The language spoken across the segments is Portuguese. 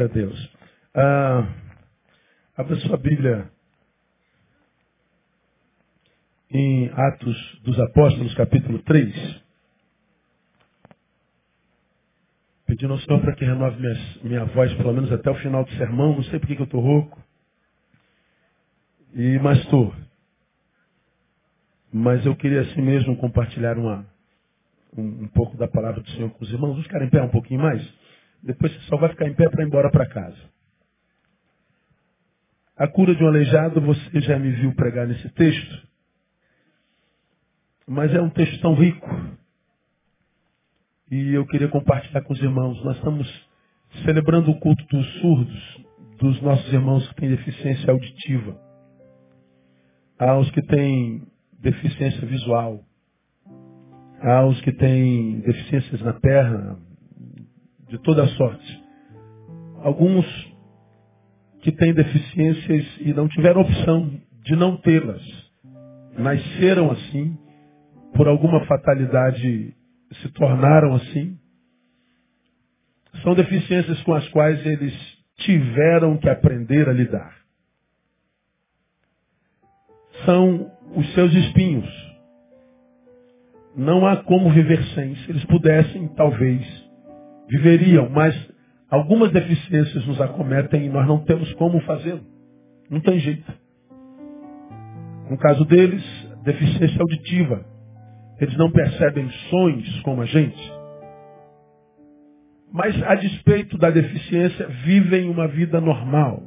Glória a Deus. Ah, abra sua Bíblia em Atos dos Apóstolos, capítulo 3. Pedindo ao Senhor para que renove minha, minha voz, pelo menos até o final do sermão. Não sei por que eu estou rouco. E, mas estou. Mas eu queria assim mesmo compartilhar uma, um, um, pouco da palavra do Senhor com os irmãos. Vamos ficar em pé um pouquinho mais? Depois você só vai ficar em pé para ir embora para casa. A cura de um aleijado, você já me viu pregar nesse texto. Mas é um texto tão rico. E eu queria compartilhar com os irmãos. Nós estamos celebrando o culto dos surdos, dos nossos irmãos que têm deficiência auditiva. Aos que têm deficiência visual. Aos que têm deficiências na perna, de toda sorte. Alguns que têm deficiências e não tiveram opção de não tê-las. Nasceram assim, por alguma fatalidade se tornaram assim. São deficiências com as quais eles tiveram que aprender a lidar. São os seus espinhos. Não há como viver sem. Se eles pudessem, talvez viveriam, mas algumas deficiências nos acometem e nós não temos como fazê-lo. Não tem jeito. No caso deles, deficiência auditiva. Eles não percebem sons como a gente. Mas, a despeito da deficiência, vivem uma vida normal,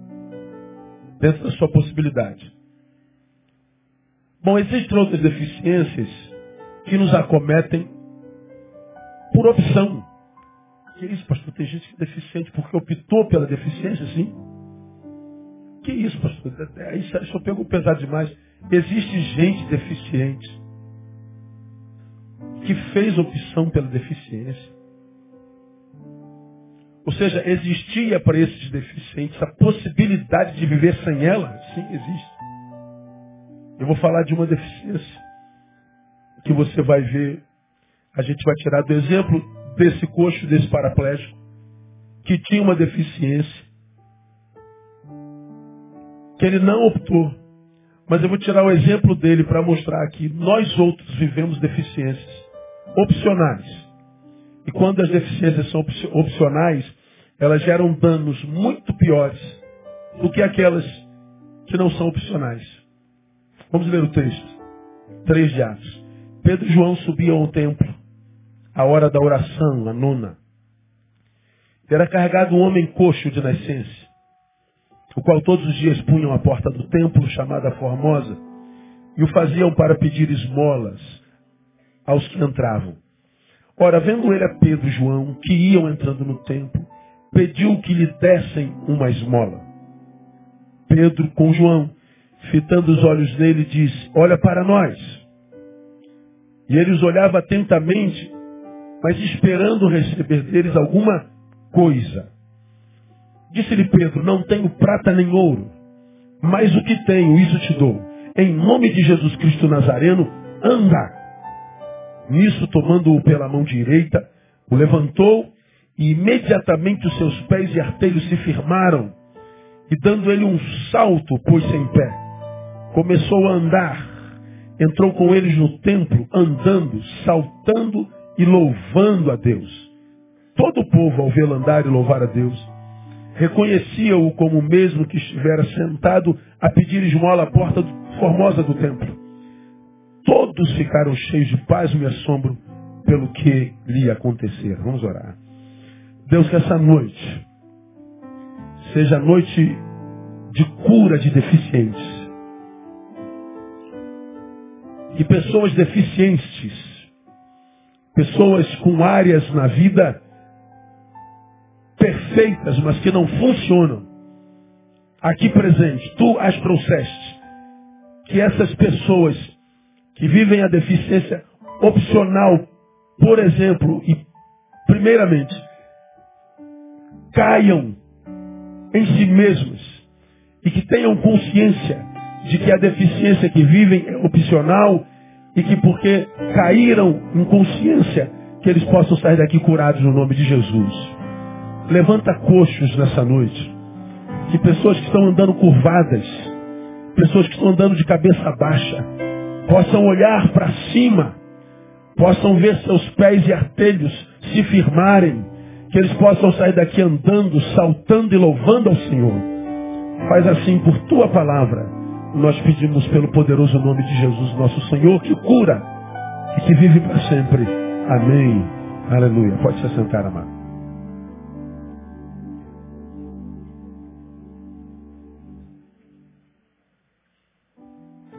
dentro da sua possibilidade. Bom, existem outras deficiências que nos acometem por opção. Que isso, pastor? Tem gente que é deficiente porque optou pela deficiência, sim? Que isso, pastor? Isso, isso eu pego pesado demais. Existe gente deficiente que fez opção pela deficiência. Ou seja, existia para esses deficientes a possibilidade de viver sem ela? Sim, existe. Eu vou falar de uma deficiência que você vai ver. A gente vai tirar do exemplo desse coxo, desse paraplégico, que tinha uma deficiência, que ele não optou. Mas eu vou tirar o exemplo dele para mostrar que nós outros vivemos deficiências opcionais. E quando as deficiências são opcionais, elas geram danos muito piores do que aquelas que não são opcionais. Vamos ler o texto. Três de Atos. Pedro e João subiam ao templo, a hora da oração, a nona. Era carregado um homem coxo de nascença, o qual todos os dias punham a porta do templo, chamada Formosa, e o faziam para pedir esmolas aos que entravam. Ora, vendo ele a Pedro e João, que iam entrando no templo, pediu que lhe dessem uma esmola. Pedro, com João, fitando os olhos nele, disse, olha para nós. E ele os olhava atentamente, mas esperando receber deles alguma coisa. Disse-lhe Pedro, não tenho prata nem ouro, mas o que tenho, isso te dou. Em nome de Jesus Cristo Nazareno, anda. Nisso, tomando-o pela mão direita, o levantou e imediatamente os seus pés e artelhos se firmaram. E dando ele um salto, pôs-se em pé. Começou a andar. Entrou com eles no templo, andando, saltando e louvando a Deus. Todo o povo, ao vê-lo andar e louvar a Deus, reconhecia-o como o mesmo que estivera sentado a pedir esmola à porta formosa do templo. Todos ficaram cheios de paz e assombro pelo que lhe acontecer. Vamos orar. Deus, que essa noite seja noite de cura de deficientes. Que pessoas deficientes, pessoas com áreas na vida perfeitas, mas que não funcionam, aqui presente, tu as trouxeste. Que essas pessoas que vivem a deficiência opcional, por exemplo, e primeiramente, caiam em si mesmos e que tenham consciência de que a deficiência que vivem é opcional e que porque caíram em consciência que eles possam sair daqui curados no nome de Jesus. Levanta coxos nessa noite. Que pessoas que estão andando curvadas, pessoas que estão andando de cabeça baixa, possam olhar para cima, possam ver seus pés e artelhos se firmarem, que eles possam sair daqui andando, saltando e louvando ao Senhor. Faz assim por tua palavra. Nós pedimos pelo poderoso nome de Jesus, nosso Senhor, que cura e que vive para sempre. Amém. Aleluia. Pode se sentar, amado.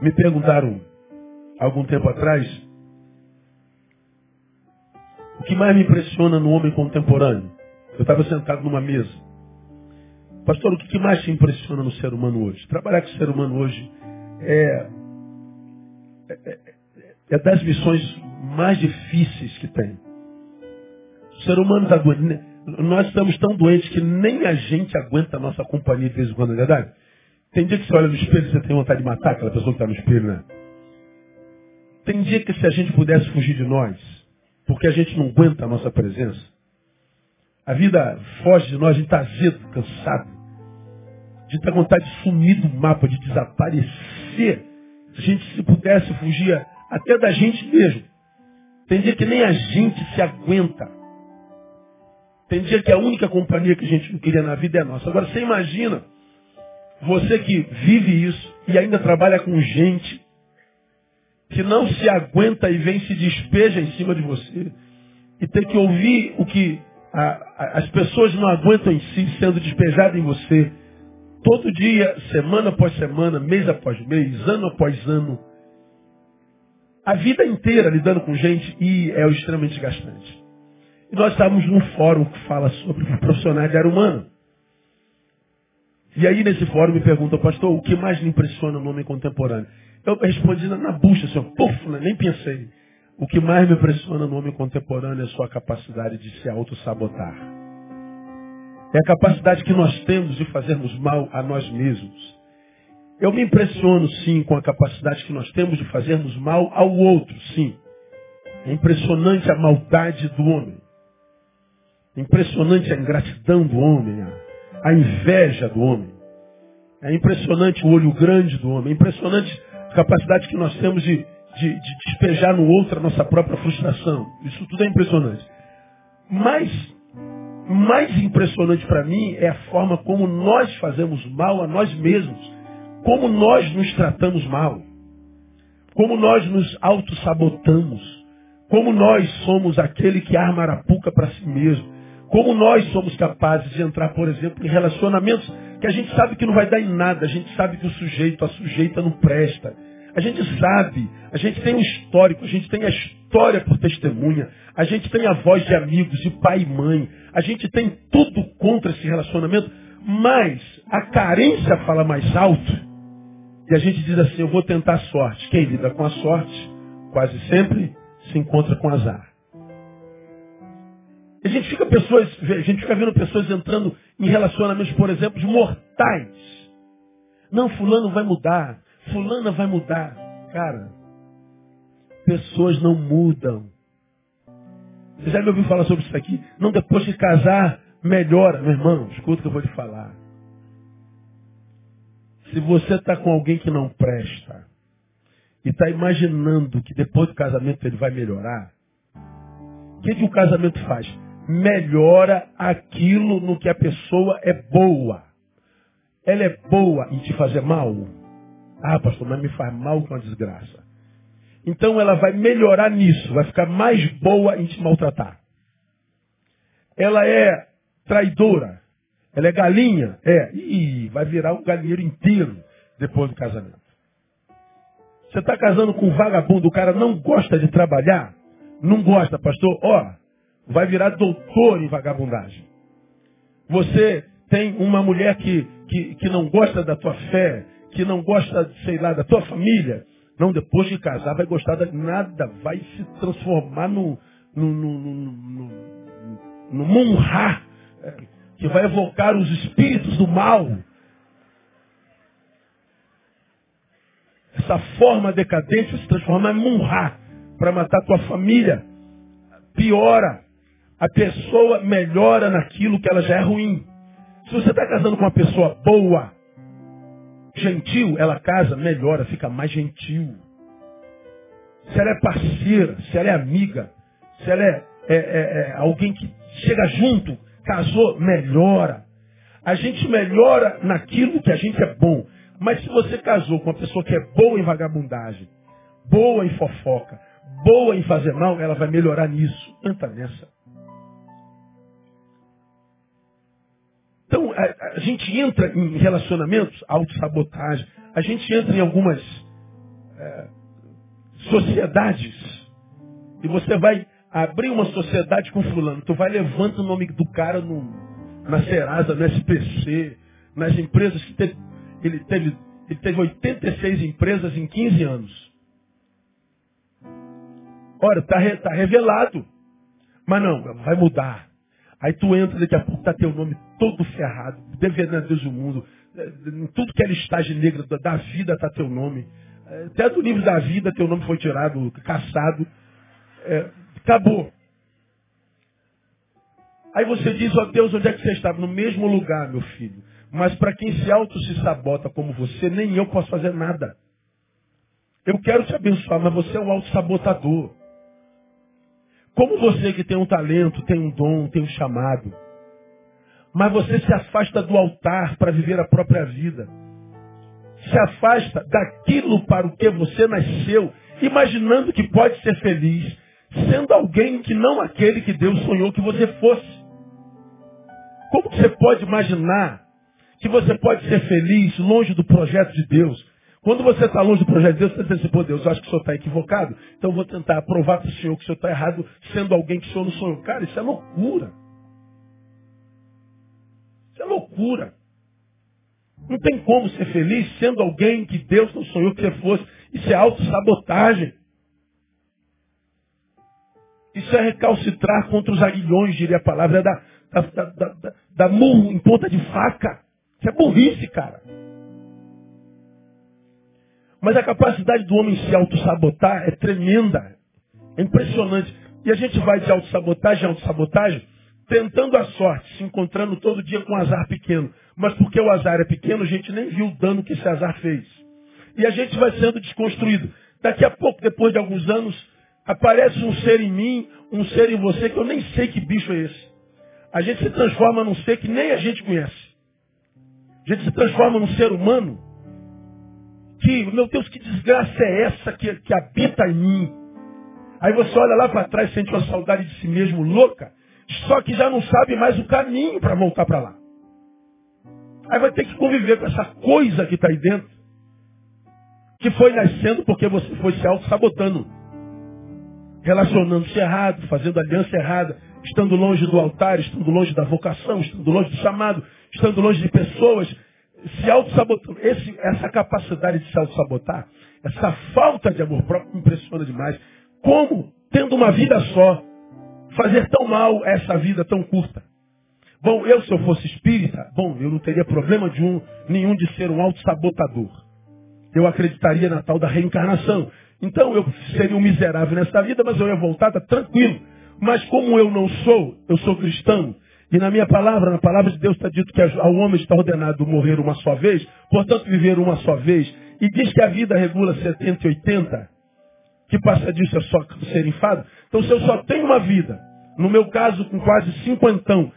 Me perguntaram algum tempo atrás o que mais me impressiona no homem contemporâneo. Eu estava sentado numa mesa. Pastor, o que mais te impressiona no ser humano hoje? Trabalhar com o ser humano hoje é, é, é das missões mais difíceis que tem. O ser humano está doente. Nós estamos tão doentes que nem a gente aguenta a nossa companhia de vez em quando, não é verdade? Tem dia que você olha no espelho e você tem vontade de matar aquela pessoa que está no espelho, né? Tem dia que se a gente pudesse fugir de nós, porque a gente não aguenta a nossa presença, a vida foge de nós, a gente está azedo, cansado. A gente está com vontade de sumir do mapa, de desaparecer. Se a gente se pudesse fugir até da gente mesmo. Tem dia que nem a gente se aguenta. Tem dia que a única companhia que a gente não queria na vida é nossa. Agora você imagina, você que vive isso e ainda trabalha com gente que não se aguenta e vem se despeja em cima de você. E tem que ouvir o que a, a, as pessoas não aguentam em si sendo despejadas em você. Todo dia, semana após semana, mês após mês, ano após ano. A vida inteira lidando com gente e é extremamente desgastante. E nós estávamos num fórum que fala sobre profissionais de área humana. E aí nesse fórum me perguntam, pastor, o que mais lhe impressiona no homem contemporâneo? Eu respondi na bucha, assim, puf, né? nem pensei. O que mais me impressiona no homem contemporâneo é a sua capacidade de se auto-sabotar. É a capacidade que nós temos de fazermos mal a nós mesmos. Eu me impressiono, sim, com a capacidade que nós temos de fazermos mal ao outro, sim. É impressionante a maldade do homem. É impressionante a ingratidão do homem, a, a inveja do homem. É impressionante o olho grande do homem. É impressionante capacidade que nós temos de, de, de despejar no outro a nossa própria frustração. Isso tudo é impressionante. Mas, mais impressionante para mim é a forma como nós fazemos mal a nós mesmos. Como nós nos tratamos mal. Como nós nos auto-sabotamos. Como nós somos aquele que arma arapuca para si mesmo. Como nós somos capazes de entrar, por exemplo, em relacionamentos que a gente sabe que não vai dar em nada, a gente sabe que o sujeito, a sujeita não presta. A gente sabe, a gente tem um histórico, a gente tem a história por testemunha, a gente tem a voz de amigos, de pai e mãe, a gente tem tudo contra esse relacionamento, mas a carência fala mais alto e a gente diz assim, eu vou tentar a sorte. Quem lida com a sorte, quase sempre se encontra com azar. A gente fica pessoas, a gente fica vendo pessoas entrando em relacionamentos, por exemplo, mortais. Não, fulano vai mudar, fulana vai mudar. Cara, pessoas não mudam. Você já me ouviu falar sobre isso aqui? Não depois de casar, melhora. Meu irmão, escuta o que eu vou te falar. Se você está com alguém que não presta e está imaginando que depois do casamento ele vai melhorar, o que, que o casamento faz? melhora aquilo no que a pessoa é boa. Ela é boa em te fazer mal? Ah, pastor, mas me faz mal com a desgraça. Então ela vai melhorar nisso, vai ficar mais boa em te maltratar. Ela é traidora. Ela é galinha? É. Ih, vai virar um galinheiro inteiro depois do casamento. Você está casando com um vagabundo, o cara não gosta de trabalhar? Não gosta, pastor? Ó, vai virar doutor em vagabundagem. Você tem uma mulher que, que, que não gosta da tua fé, que não gosta, sei lá, da tua família. Não, depois de casar vai gostar de nada, vai se transformar no, no, no, no, no, Munra, é, que vai evocar os espíritos do mal. Essa forma decadente se transformar em Munra para matar tua família. Piora a pessoa melhora naquilo que ela já é ruim. Se você está casando com uma pessoa boa, gentil, ela casa, melhora, fica mais gentil. Se ela é parceira, se ela é amiga, se ela é, é, é, é alguém que chega junto, casou, melhora. A gente melhora naquilo que a gente é bom. Mas se você casou com uma pessoa que é boa em vagabundagem, boa em fofoca, boa em fazer mal, ela vai melhorar nisso. Entra nessa. Então, a, a gente entra em relacionamentos, autossabotagem. A gente entra em algumas é, sociedades. E você vai abrir uma sociedade com fulano. Tu vai levanta o nome do cara no, na Serasa, no SPC, nas empresas que teve, ele teve, ele teve 86 empresas em 15 anos. Ora, está tá revelado. Mas não, vai mudar. Aí tu entra, daqui a pouco está teu nome todo ferrado, devendo a Deus o mundo. Em tudo que é listagem negra da vida está teu nome. Até do livro da vida teu nome foi tirado, caçado. É, acabou. Aí você diz, ó oh, Deus, onde é que você estava? No mesmo lugar, meu filho. Mas para quem se auto se sabota como você, nem eu posso fazer nada. Eu quero te abençoar, mas você é um auto-sabotador. Como você que tem um talento, tem um dom, tem um chamado. Mas você se afasta do altar para viver a própria vida. Se afasta daquilo para o que você nasceu, imaginando que pode ser feliz, sendo alguém que não aquele que Deus sonhou que você fosse. Como você pode imaginar que você pode ser feliz longe do projeto de Deus? Quando você está longe do projeto de Deus, você pô Deus, eu acho que o senhor está equivocado, então eu vou tentar provar para o senhor que o senhor está errado, sendo alguém que o senhor não sonhou. Cara, isso é loucura. Isso é loucura. Não tem como ser feliz sendo alguém que Deus não sonhou que você fosse. Isso é autossabotagem. Isso é recalcitrar contra os aguilhões, diria a palavra, é da, da, da, da, da murro em ponta de faca. Isso é burrice, cara. Mas a capacidade do homem se auto-sabotar é tremenda. É impressionante. E a gente vai de auto-sabotagem em auto-sabotagem, tentando a sorte, se encontrando todo dia com um azar pequeno. Mas porque o azar é pequeno, a gente nem viu o dano que esse azar fez. E a gente vai sendo desconstruído. Daqui a pouco, depois de alguns anos, aparece um ser em mim, um ser em você, que eu nem sei que bicho é esse. A gente se transforma num ser que nem a gente conhece. A gente se transforma num ser humano que, meu Deus, que desgraça é essa que, que habita em mim? Aí você olha lá para trás, sente uma saudade de si mesmo louca, só que já não sabe mais o caminho para voltar para lá. Aí vai ter que conviver com essa coisa que está aí dentro, que foi nascendo porque você foi se auto-sabotando, relacionando-se errado, fazendo aliança errada, estando longe do altar, estando longe da vocação, estando longe do chamado, estando longe de pessoas, se auto-sabotando. Essa capacidade de se auto-sabotar, essa falta de amor próprio me impressiona demais. Como, tendo uma vida só, fazer tão mal essa vida tão curta? Bom, eu se eu fosse espírita, bom, eu não teria problema de um, nenhum de ser um auto-sabotador. Eu acreditaria na tal da reencarnação. Então eu seria um miserável nessa vida, mas eu ia voltar, tá tranquilo. Mas como eu não sou, eu sou cristão, e na minha palavra, na palavra de Deus está dito que ao homem está ordenado morrer uma só vez, portanto viver uma só vez. E diz que a vida regula 70 e 80, que passa disso é só ser enfado. Então se eu só tenho uma vida, no meu caso com quase cinquentão,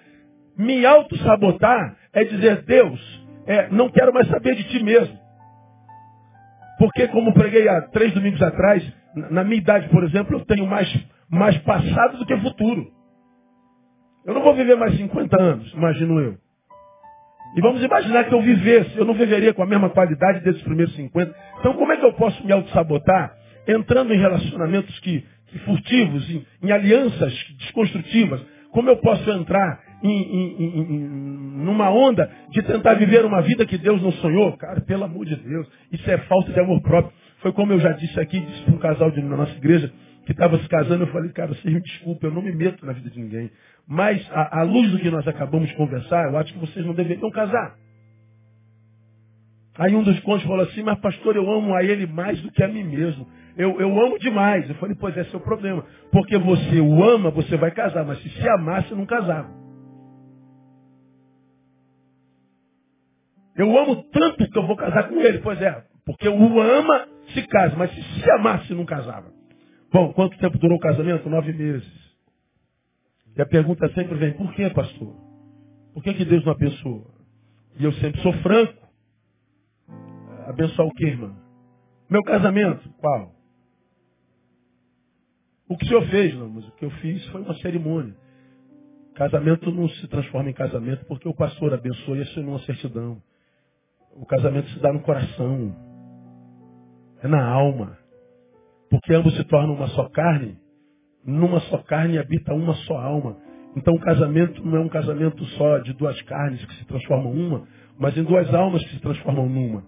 me auto-sabotar é dizer, Deus, é, não quero mais saber de ti mesmo. Porque como preguei há três domingos atrás, na minha idade, por exemplo, eu tenho mais, mais passado do que futuro. Eu não vou viver mais 50 anos, imagino eu. E vamos imaginar que eu vivesse, eu não viveria com a mesma qualidade desses primeiros 50. Então como é que eu posso me auto-sabotar entrando em relacionamentos que, que furtivos, em, em, alianças desconstrutivas? Como eu posso entrar em, em, em, numa onda de tentar viver uma vida que Deus não sonhou? Cara, pelo amor de Deus, isso é falta de amor próprio. Foi como eu já disse aqui, disse para um casal de, na nossa igreja, que estava se casando, eu falei, cara, vocês me desculpem, eu não me meto na vida de ninguém. Mas, à, à luz do que nós acabamos de conversar, eu acho que vocês não deveriam casar. Aí um dos cônjuges falou assim, mas pastor, eu amo a ele mais do que a mim mesmo. Eu, eu amo demais. Eu falei, pois é o problema. Porque você o ama, você vai casar. Mas se se amasse, não casava. Eu amo tanto que eu vou casar com ele. Pois é, porque o ama, se casa. Mas se se amasse, não casava. Bom, quanto tempo durou o casamento? Nove meses. E a pergunta sempre vem, por que, pastor? Por que, que Deus não abençoa? E eu sempre sou franco. Abençoar o quê, irmã? Meu casamento? Qual? O que o senhor fez, não, mas o que eu fiz foi uma cerimônia. Casamento não se transforma em casamento porque o pastor abençoa isso numa certidão. O casamento se dá no coração. É na alma. Porque ambos se tornam uma só carne. Numa só carne habita uma só alma. Então o casamento não é um casamento só de duas carnes que se transformam uma, mas em duas almas que se transformam numa.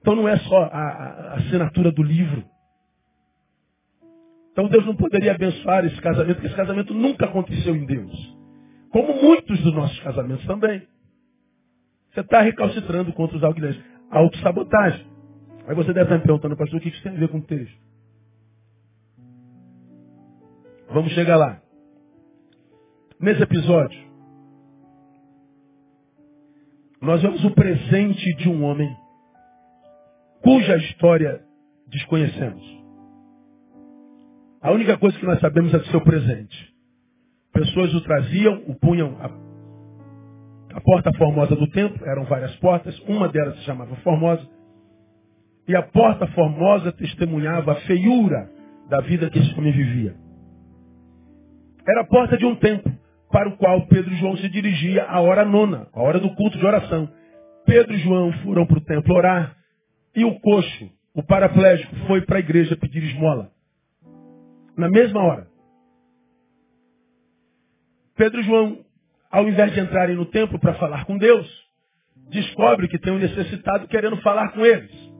Então não é só a, a assinatura do livro. Então Deus não poderia abençoar esse casamento, porque esse casamento nunca aconteceu em Deus. Como muitos dos nossos casamentos também. Você está recalcitrando contra os alguém. Autossabotagem. Aí você deve estar me perguntando, pastor, o que isso tem a ver com o texto? Vamos chegar lá. Nesse episódio, nós vemos o presente de um homem cuja história desconhecemos. A única coisa que nós sabemos é do seu presente. Pessoas o traziam, o punham a, a porta formosa do templo, eram várias portas, uma delas se chamava Formosa, e a porta formosa testemunhava a feiura da vida que esse homem vivia. Era a porta de um templo, para o qual Pedro e João se dirigia à hora nona, a hora do culto de oração. Pedro e João foram para o templo orar, e o coxo, o paraplégico, foi para a igreja pedir esmola. Na mesma hora. Pedro e João, ao invés de entrarem no templo para falar com Deus, descobre que tem um necessitado querendo falar com eles.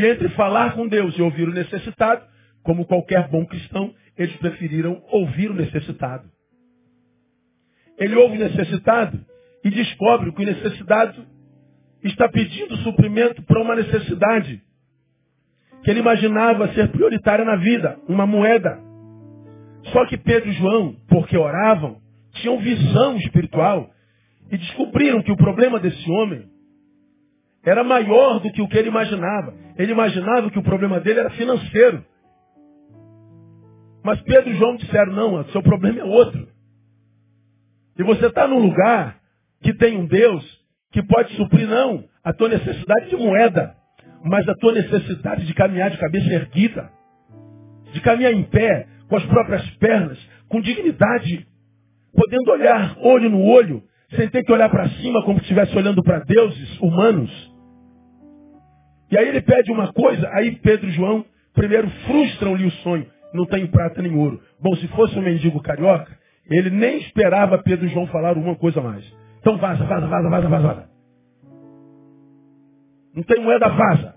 E entre falar com Deus e ouvir o necessitado, como qualquer bom cristão, eles preferiram ouvir o necessitado. Ele ouve o necessitado e descobre que o necessitado está pedindo suprimento para uma necessidade que ele imaginava ser prioritária na vida, uma moeda. Só que Pedro e João, porque oravam, tinham visão espiritual e descobriram que o problema desse homem era maior do que o que ele imaginava. Ele imaginava que o problema dele era financeiro. Mas Pedro e João disseram, não, seu problema é outro. E você está num lugar que tem um Deus que pode suprir não a tua necessidade de moeda, mas a tua necessidade de caminhar de cabeça erguida, de caminhar em pé, com as próprias pernas, com dignidade, podendo olhar olho no olho, sem ter que olhar para cima como se estivesse olhando para deuses humanos. E aí ele pede uma coisa, aí Pedro e João primeiro frustram-lhe o sonho. Não tem prata nem ouro. Bom, se fosse um mendigo carioca, ele nem esperava Pedro e João falar uma coisa mais. Então vaza, vaza, vaza, vaza, vaza. Não tem moeda, vaza.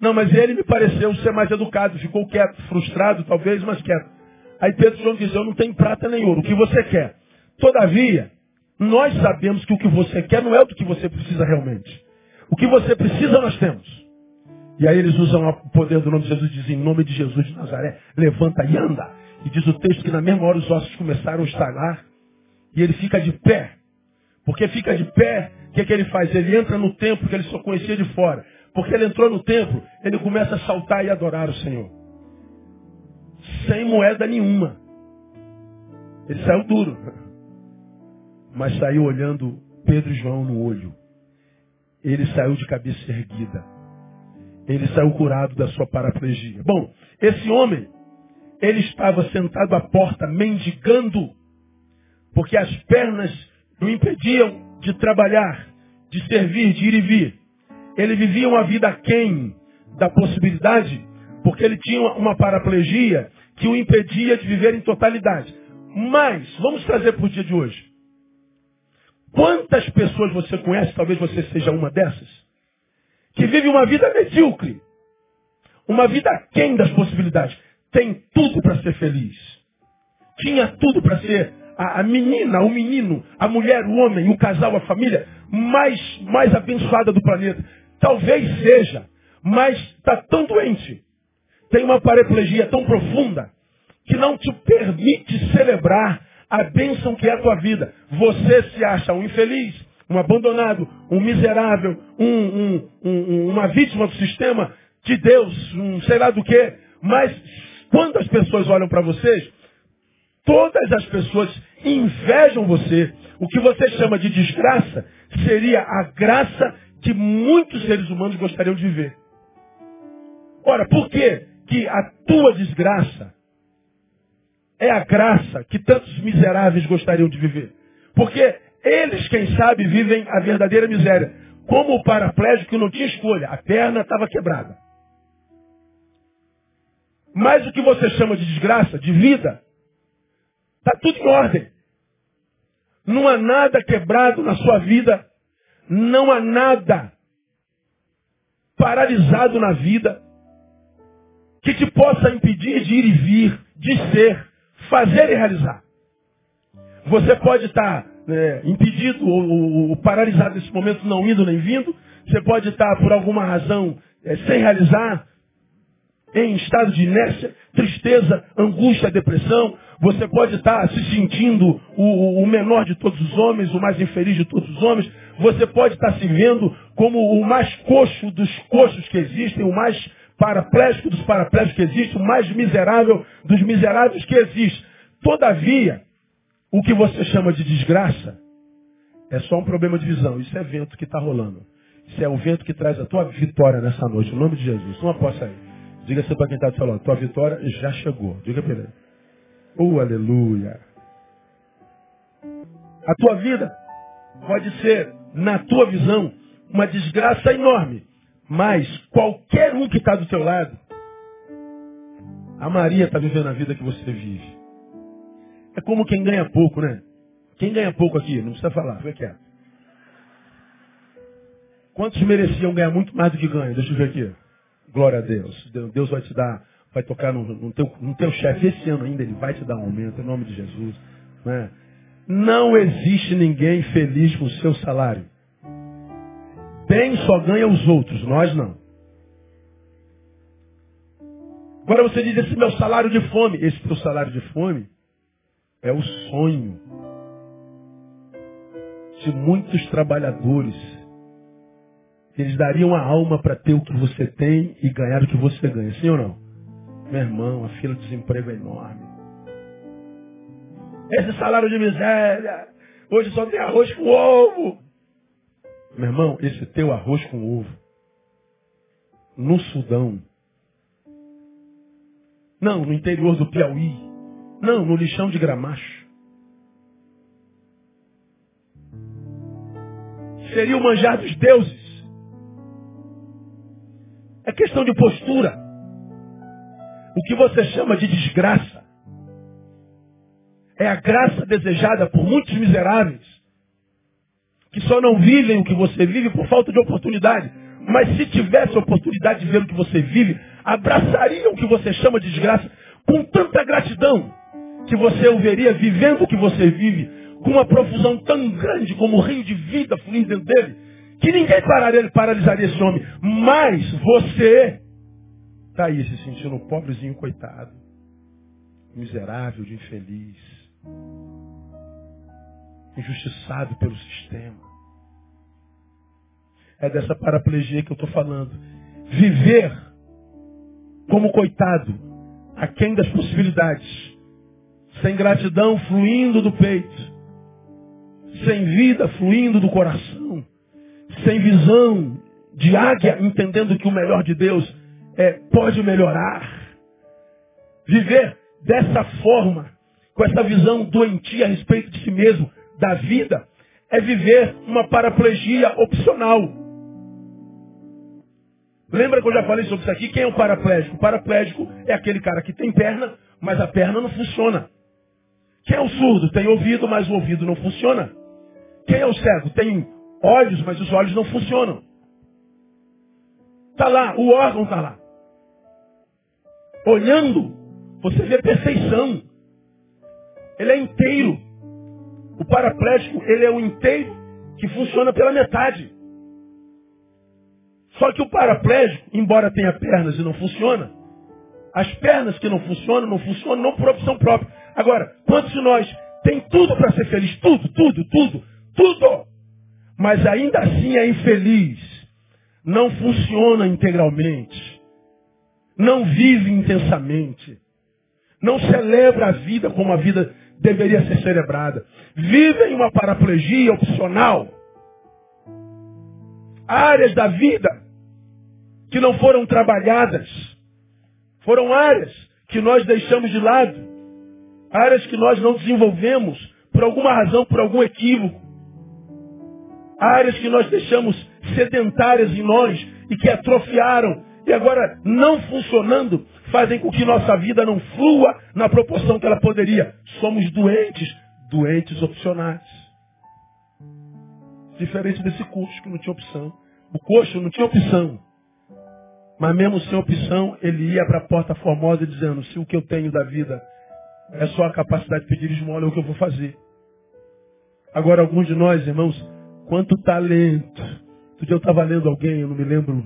Não, mas ele me pareceu ser mais educado, ficou quieto, frustrado talvez, mas quieto. Aí Pedro João diz, eu não tenho prata nem ouro, o que você quer? Todavia, nós sabemos que o que você quer não é o que você precisa realmente. O que você precisa nós temos. E aí eles usam o poder do nome de Jesus, dizem, em nome de Jesus de Nazaré, levanta e anda. E diz o texto que na mesma hora os ossos começaram a estalar e ele fica de pé. Porque fica de pé, o que, que ele faz? Ele entra no templo que ele só conhecia de fora. Porque ele entrou no templo, ele começa a saltar e adorar o Senhor. Sem moeda nenhuma. Ele saiu duro. Mas saiu olhando Pedro e João no olho. Ele saiu de cabeça erguida. Ele saiu curado da sua paraplegia. Bom, esse homem, ele estava sentado à porta mendigando porque as pernas o impediam de trabalhar, de servir, de ir e vir. Ele vivia uma vida aquém da possibilidade, porque ele tinha uma paraplegia que o impedia de viver em totalidade. Mas, vamos trazer para o dia de hoje. Quantas pessoas você conhece, talvez você seja uma dessas, que vive uma vida medíocre, uma vida aquém das possibilidades, tem tudo para ser feliz, tinha tudo para ser a, a, menina, o menino, a mulher, o homem, o casal, a família mais, mais abençoada do planeta. Talvez seja, mas está tão doente, tem uma paraplegia tão profunda, que não te permite celebrar a bênção que é a tua vida. Você se acha um infeliz, um abandonado, um miserável, um, um, um, uma vítima do sistema de Deus, um sei lá do que. Mas quando as pessoas olham para vocês, todas as pessoas invejam você. O que você chama de desgraça seria a graça que muitos seres humanos gostariam de viver. Ora, por que, que a tua desgraça é a graça que tantos miseráveis gostariam de viver? Porque eles, quem sabe, vivem a verdadeira miséria. Como o paraplégico que não tinha escolha, a perna estava quebrada. Mas o que você chama de desgraça, de vida, está tudo em ordem. Não há nada quebrado na sua vida, não há nada paralisado na vida que te possa impedir de ir e vir, de ser, fazer e realizar. Você pode estar é, impedido ou, ou, ou, paralisado nesse momento, não indo nem vindo. Você pode estar, por alguma razão, é, sem realizar, em estado de inércia, tristeza, angústia, depressão. Você pode estar se sentindo o, o menor de todos os homens, o mais infeliz de todos os homens. Você pode estar se vendo como o mais coxo dos coxos que existem, o mais paraplégico dos paraplégicos que existem, o mais miserável dos miseráveis que existe. Todavia, o que você chama de desgraça é só um problema de visão. Isso é vento que está rolando. Isso é o vento que traz a tua vitória nessa noite. Em nome de Jesus. Não possa aí. Diga assim para quem está do seu lado. Tua vitória já chegou. Diga para ele. Oh, aleluia. A tua vida pode ser, na tua visão, uma desgraça enorme. Mas qualquer um que está do teu lado, a Maria está vivendo a vida que você vive. É como quem ganha pouco, né? Quem ganha pouco aqui? Não precisa falar, fica quieto. Quantos mereciam ganhar muito mais do que ganham? Deixa eu ver aqui. Glória a Deus. Deus vai te dar, vai tocar no, no teu, no teu chefe. Esse ano ainda ele vai te dar um aumento, em nome de Jesus. Né? Não existe ninguém feliz com o seu salário. Bem só ganha os outros, nós não. Agora você diz, esse meu salário de fome. Esse teu salário de fome é o sonho de muitos trabalhadores. Eles dariam a alma para ter o que você tem e ganhar o que você ganha. Sim ou não? Meu irmão, a fila de desemprego é enorme. Esse salário de miséria. Hoje só tem arroz com ovo. Meu irmão, esse teu arroz com ovo. No Sudão. Não, no interior do Piauí não, no lixão de gramacho. Seria o manjar dos deuses. É questão de postura. O que você chama de desgraça é a graça desejada por muitos miseráveis que só não vivem o que você vive por falta de oportunidade. Mas se tivesse oportunidade de ver o que você vive, abraçariam o que você chama de desgraça com tanta gratidão que você o veria vivendo o que você vive, com uma profusão tão grande como o rio de vida fluindo dentro dele, que ninguém pararia, paralisaria esse homem. Mas você está aí se sentindo pobrezinho, coitado, miserável, de infeliz, injustiçado pelo sistema. É dessa paraplegia que eu estou falando. Viver como coitado, aquém das possibilidades sem gratidão fluindo do peito, sem vida fluindo do coração, sem visão de águia, entendendo que o melhor de Deus é, pode melhorar. Viver dessa forma, com essa visão doentia a respeito de si mesmo, da vida, é viver uma paraplegia opcional. Lembra que eu já falei sobre isso aqui? Quem é o paraplégico? O paraplégico é aquele cara que tem perna, mas a perna não funciona. Quem é o surdo? Tem ouvido, mas o ouvido não funciona. Quem é o cego? Tem olhos, mas os olhos não funcionam. Está lá, o órgão está lá. Olhando, você vê perfeição. Ele é inteiro. O paraplégico, ele é o inteiro que funciona pela metade. Só que o paraplégico, embora tenha pernas e não funciona, as pernas que não funcionam, não funcionam não por opção própria. Agora, quantos de nós tem tudo para ser feliz? Tudo, tudo, tudo, tudo. Mas ainda assim é infeliz. Não funciona integralmente. Não vive intensamente. Não celebra a vida como a vida deveria ser celebrada. Vive em uma paraplegia opcional. Áreas da vida que não foram trabalhadas. Foram áreas que nós deixamos de lado. Áreas que nós não desenvolvemos por alguma razão, por algum equívoco. Áreas que nós deixamos sedentárias em nós e que atrofiaram e agora não funcionando fazem com que nossa vida não flua na proporção que ela poderia. Somos doentes, doentes opcionais. Diferente desse curso que não tinha opção. O coxo não tinha opção. Mas mesmo sem opção, ele ia para a porta formosa dizendo, se o que eu tenho da vida é só a capacidade de pedir esmola, é o que eu vou fazer. Agora, alguns de nós, irmãos, quanto talento. Outro dia eu estava lendo alguém, eu não me lembro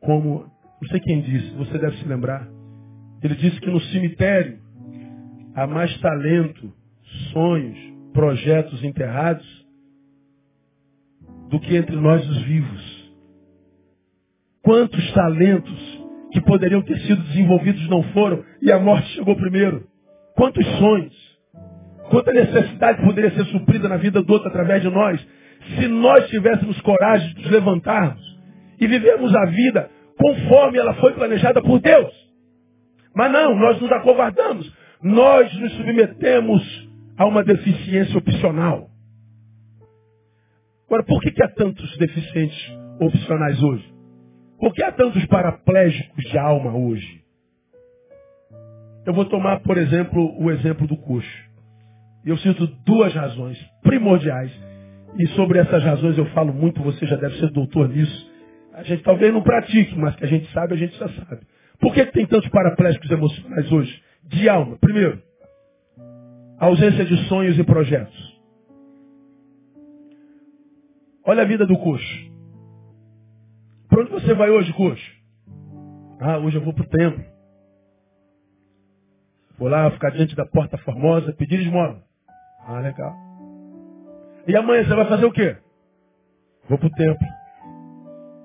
como, não sei quem disse, você deve se lembrar. Ele disse que no cemitério há mais talento, sonhos, projetos enterrados do que entre nós os vivos. Quantos talentos que poderiam ter sido desenvolvidos não foram e a morte chegou primeiro? Quantos sonhos? Quanta necessidade poderia ser suprida na vida do outro através de nós? Se nós tivéssemos coragem de nos levantarmos e vivermos a vida conforme ela foi planejada por Deus. Mas não, nós nos acovardamos. Nós nos submetemos a uma deficiência opcional. Agora, por que, que há tantos deficientes opcionais hoje? Por que há tantos paraplégicos de alma hoje? Eu vou tomar, por exemplo, o exemplo do coxo. Eu sinto duas razões primordiais. E sobre essas razões eu falo muito, você já deve ser doutor nisso. A gente talvez não pratique, mas que a gente sabe, a gente já sabe. Por que, tem tantos paraplégicos emocionais hoje? De alma. Primeiro, ausência de sonhos e projetos. Olha a vida do coxo. Para onde você vai hoje, coxo? Ah, hoje eu vou para o templo. Vou lá ficar diante da porta formosa, pedir esmola. Ah, legal. E amanhã você vai fazer o quê? Vou para o templo.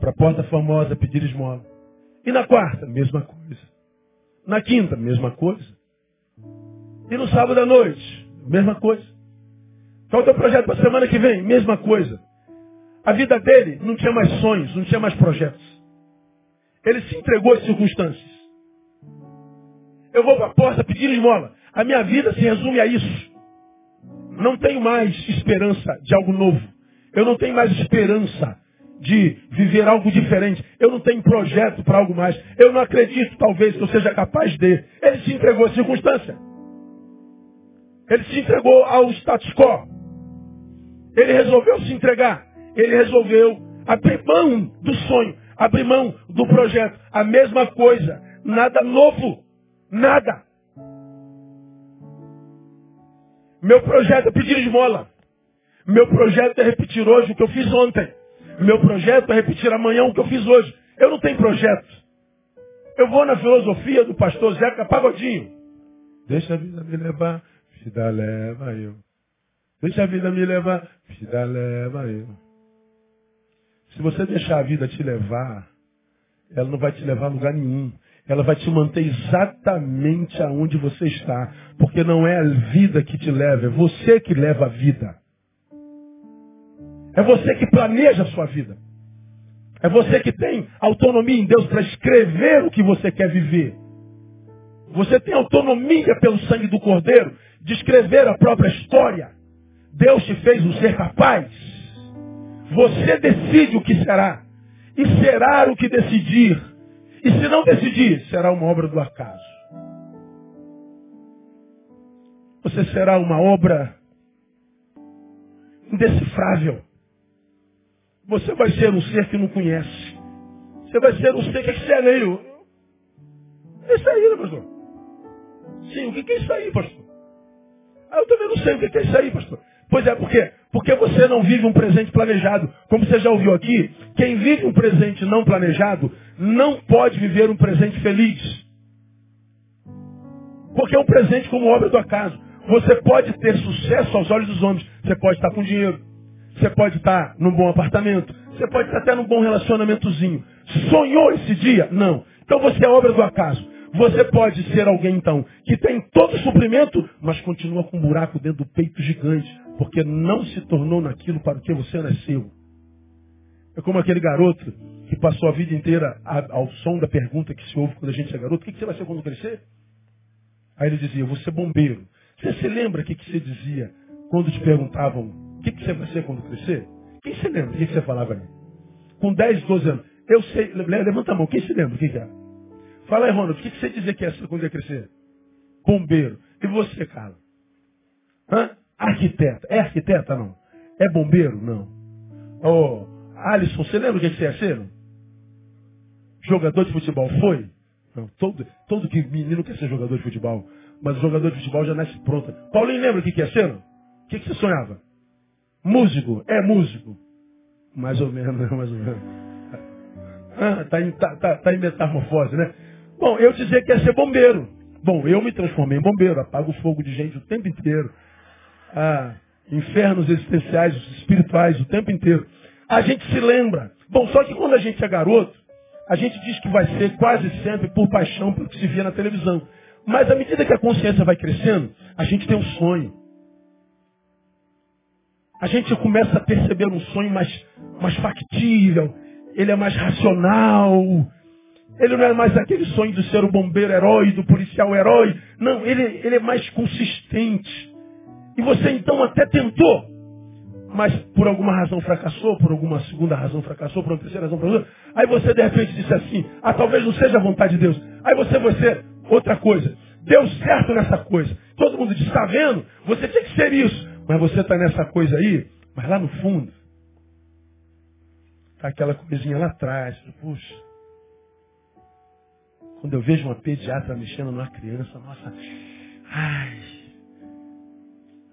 Para a porta formosa, pedir esmola. E na quarta, mesma coisa. Na quinta, mesma coisa. E no sábado à noite, mesma coisa. Qual o teu projeto para a semana que vem? Mesma coisa. A vida dele não tinha mais sonhos, não tinha mais projetos. Ele se entregou às circunstâncias. Eu vou para a porta pedir esmola. A minha vida se resume a isso. Não tenho mais esperança de algo novo. Eu não tenho mais esperança de viver algo diferente. Eu não tenho projeto para algo mais. Eu não acredito, talvez, que eu seja capaz de. Ele se entregou à circunstância. Ele se entregou ao status quo. Ele resolveu se entregar ele resolveu abrir mão do sonho, abrir mão do projeto. A mesma coisa, nada novo, nada. Meu projeto é pedir esmola. Meu projeto é repetir hoje o que eu fiz ontem. Meu projeto é repetir amanhã o que eu fiz hoje. Eu não tenho projeto. Eu vou na filosofia do pastor Zeca Pagodinho. Deixa a vida me levar, vida leva eu. Deixa a vida me levar, vida leva eu. Se você deixar a vida te levar, ela não vai te levar a lugar nenhum. Ela vai te manter exatamente aonde você está. Porque não é a vida que te leva, é você que leva a vida. É você que planeja a sua vida. É você que tem autonomia em Deus para escrever o que você quer viver. Você tem autonomia pelo sangue do Cordeiro de escrever a própria história. Deus te fez um ser capaz. Você decide o que será. E será o que decidir. E se não decidir, será uma obra do acaso. Você será uma obra indecifrável. Você vai ser um ser que não conhece. Você vai ser um ser que é sereio. É isso aí, né, pastor? Sim, o que é isso aí, pastor? Ah, eu também não sei o que é isso aí, pastor. Pois é, por quê? Porque você não vive um presente planejado. Como você já ouviu aqui, quem vive um presente não planejado não pode viver um presente feliz. Porque é um presente como obra do acaso. Você pode ter sucesso aos olhos dos homens. Você pode estar com dinheiro. Você pode estar num bom apartamento. Você pode estar até num bom relacionamentozinho. Sonhou esse dia? Não. Então você é obra do acaso. Você pode ser alguém, então, que tem todo o suprimento, mas continua com um buraco dentro do peito gigante, porque não se tornou naquilo para o que você nasceu. É como aquele garoto que passou a vida inteira ao som da pergunta que se ouve quando a gente é garoto: o que você vai ser quando crescer? Aí ele dizia: vou ser bombeiro. Você se lembra o que você dizia quando te perguntavam o que você vai ser quando crescer? Quem se lembra? O que você falava aí? Com 10, 12 anos. Eu sei, levanta a mão, quem se lembra? O que é? Fala aí, Ronald, o que você dizia que é quando ia crescer? Bombeiro. E você, Carla? Hã? Arquiteta. É arquiteta, não? É bombeiro? Não. Ô, oh, Alisson, você lembra o que você ia ser? Não? Jogador de futebol. Foi? Não. Todo, todo que menino quer ser jogador de futebol. Mas jogador de futebol já nasce pronto. Paulinho, lembra o que ia ser? Não? O que, que você sonhava? Músico. É músico. Mais ou menos, mais ou menos. Ah, tá, em, tá, tá, tá em metamorfose, né? Bom, eu dizia que ia ser bombeiro. Bom, eu me transformei em bombeiro, apago o fogo de gente o tempo inteiro. Ah, infernos existenciais, espirituais, o tempo inteiro. A gente se lembra. Bom, só que quando a gente é garoto, a gente diz que vai ser quase sempre por paixão pelo que se via na televisão. Mas à medida que a consciência vai crescendo, a gente tem um sonho. A gente começa a perceber um sonho mais, mais factível, ele é mais racional, ele não é mais aquele sonho de ser o bombeiro herói, do policial herói. Não, ele, ele é mais consistente. E você então até tentou, mas por alguma razão fracassou, por alguma segunda razão fracassou, por uma terceira razão fracassou. Aí você de repente disse assim, ah, talvez não seja a vontade de Deus. Aí você vai ser outra coisa. Deu certo nessa coisa. Todo mundo diz, está vendo? Você tinha que ser isso. Mas você está nessa coisa aí, mas lá no fundo, está aquela coisinha lá atrás. Puxa, quando eu vejo uma pediatra mexendo numa criança, nossa, ai,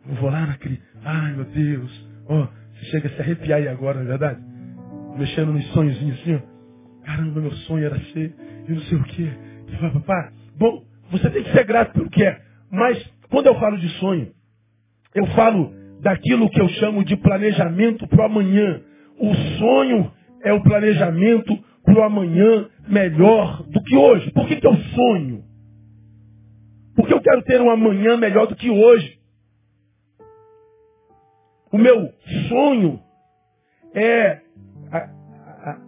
eu vou lá na criança, ai meu Deus, ó, oh, você chega a se arrepiar aí agora, não é verdade? Mexendo nos sonhozinhos assim, ó. Caramba, meu sonho era ser, e não sei o quê. Papá. Bom, você tem que ser grato pelo que é. Mas quando eu falo de sonho, eu falo daquilo que eu chamo de planejamento para o amanhã. O sonho é o planejamento para o amanhã melhor do que hoje. Por que, que eu sonho? Porque eu quero ter um amanhã melhor do que hoje. O meu sonho é a, a,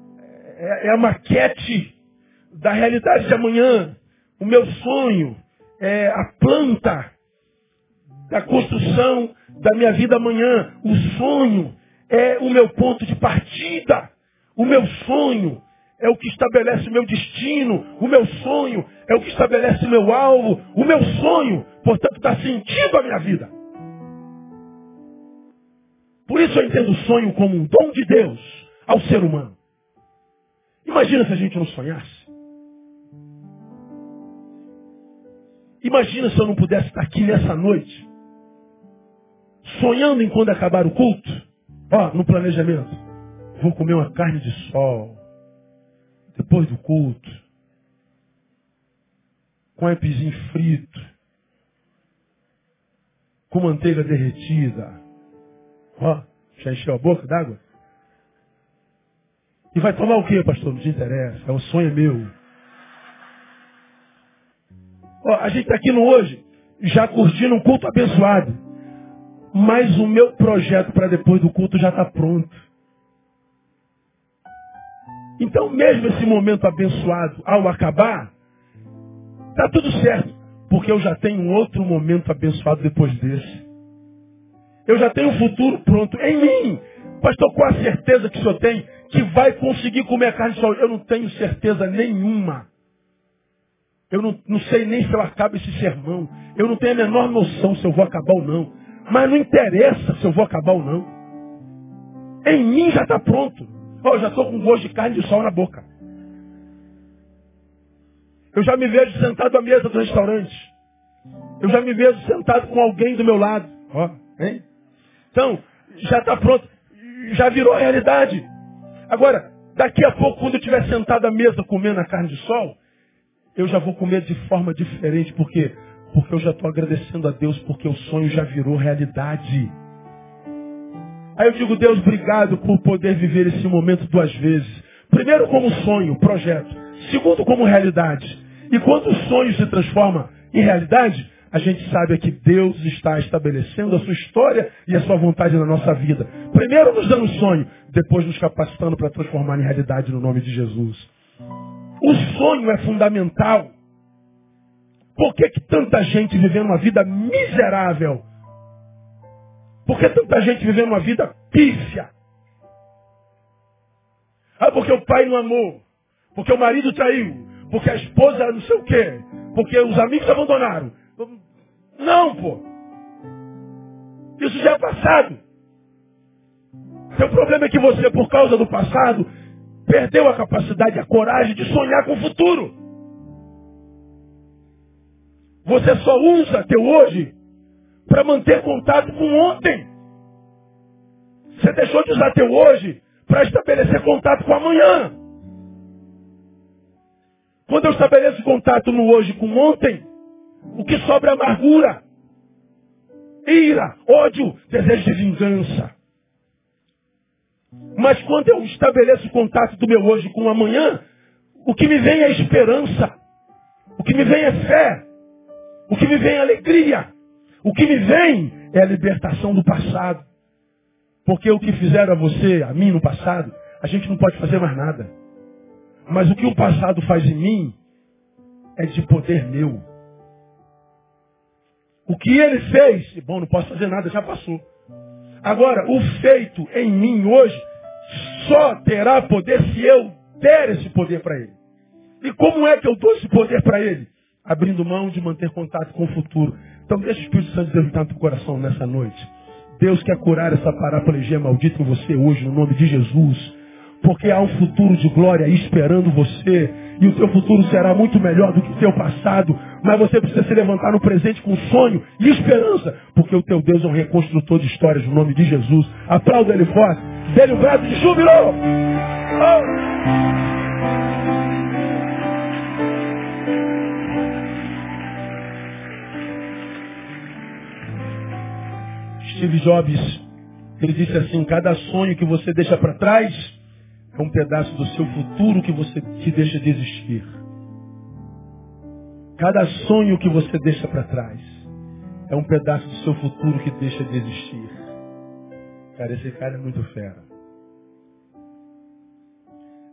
é, é a maquete da realidade de amanhã. O meu sonho é a planta da construção da minha vida amanhã. O sonho é o meu ponto de partida. O meu sonho é o que estabelece o meu destino, o meu sonho é o que estabelece o meu alvo, o meu sonho, portanto, dá sentido à minha vida. Por isso eu entendo o sonho como um dom de Deus ao ser humano. Imagina se a gente não sonhasse. Imagina se eu não pudesse estar aqui nessa noite, sonhando em quando acabar o culto, ó, no planejamento. Vou comer uma carne de sol depois do culto, com aipzinho frito, com manteiga derretida. Ó, já encheu a boca d'água? E vai tomar o que, pastor? Não te interessa, é um sonho meu. Ó, a gente está aqui no hoje, já curtindo um culto abençoado. Mas o meu projeto para depois do culto já está pronto. Então, mesmo esse momento abençoado, ao acabar, está tudo certo. Porque eu já tenho outro momento abençoado depois desse. Eu já tenho um futuro pronto em mim. Pastor, qual a certeza que o senhor tem que vai conseguir comer carne de sol? Eu não tenho certeza nenhuma. Eu não, não sei nem se eu acabo esse sermão. Eu não tenho a menor noção se eu vou acabar ou não. Mas não interessa se eu vou acabar ou não. Em mim já está pronto. Eu já estou com gosto de carne de sol na boca. Eu já me vejo sentado à mesa do restaurante. Eu já me vejo sentado com alguém do meu lado. Ó, hein? Então, já está pronto, já virou realidade. Agora, daqui a pouco, quando eu estiver sentado à mesa comendo a carne de sol, eu já vou comer de forma diferente, porque porque eu já estou agradecendo a Deus porque o sonho já virou realidade. Aí eu digo, Deus, obrigado por poder viver esse momento duas vezes. Primeiro como sonho, projeto. Segundo como realidade. E quando o sonho se transforma em realidade, a gente sabe que Deus está estabelecendo a sua história e a sua vontade na nossa vida. Primeiro nos dando sonho, depois nos capacitando para transformar em realidade no nome de Jesus. O sonho é fundamental. Por que, que tanta gente vivendo uma vida miserável? Por que tanta gente vivendo uma vida pífia? Ah, porque o pai não amou. Porque o marido traiu. Porque a esposa não sei o quê. Porque os amigos abandonaram. Não, pô. Isso já é passado. Seu problema é que você, por causa do passado, perdeu a capacidade, a coragem de sonhar com o futuro. Você só usa teu hoje para manter contato com ontem. Você deixou de usar teu hoje para estabelecer contato com amanhã. Quando eu estabeleço contato no hoje com ontem, o que sobra é amargura, ira, ódio, desejo de vingança. Mas quando eu estabeleço contato do meu hoje com o amanhã, o que me vem é esperança. O que me vem é fé. O que me vem é alegria. O que me vem é a libertação do passado. Porque o que fizeram a você, a mim no passado, a gente não pode fazer mais nada. Mas o que o passado faz em mim é de poder meu. O que ele fez, bom, não posso fazer nada, já passou. Agora, o feito em mim hoje só terá poder se eu der esse poder para ele. E como é que eu dou esse poder para ele? Abrindo mão de manter contato com o futuro. Então deixa o Espírito Santo de no teu coração nessa noite. Deus quer curar essa paraplegia maldita em você hoje, no nome de Jesus. Porque há um futuro de glória esperando você. E o teu futuro será muito melhor do que o teu passado. Mas você precisa se levantar no presente com sonho e esperança. Porque o teu Deus é um reconstrutor de histórias no nome de Jesus. Aplauda ele forte. Dê-lhe um braço de júbilo. Oh! Steve Jobs, ele disse assim, cada sonho que você deixa para trás é um pedaço do seu futuro que você te deixa de existir. Cada sonho que você deixa para trás é um pedaço do seu futuro que deixa de existir. Cara, esse cara é muito fera.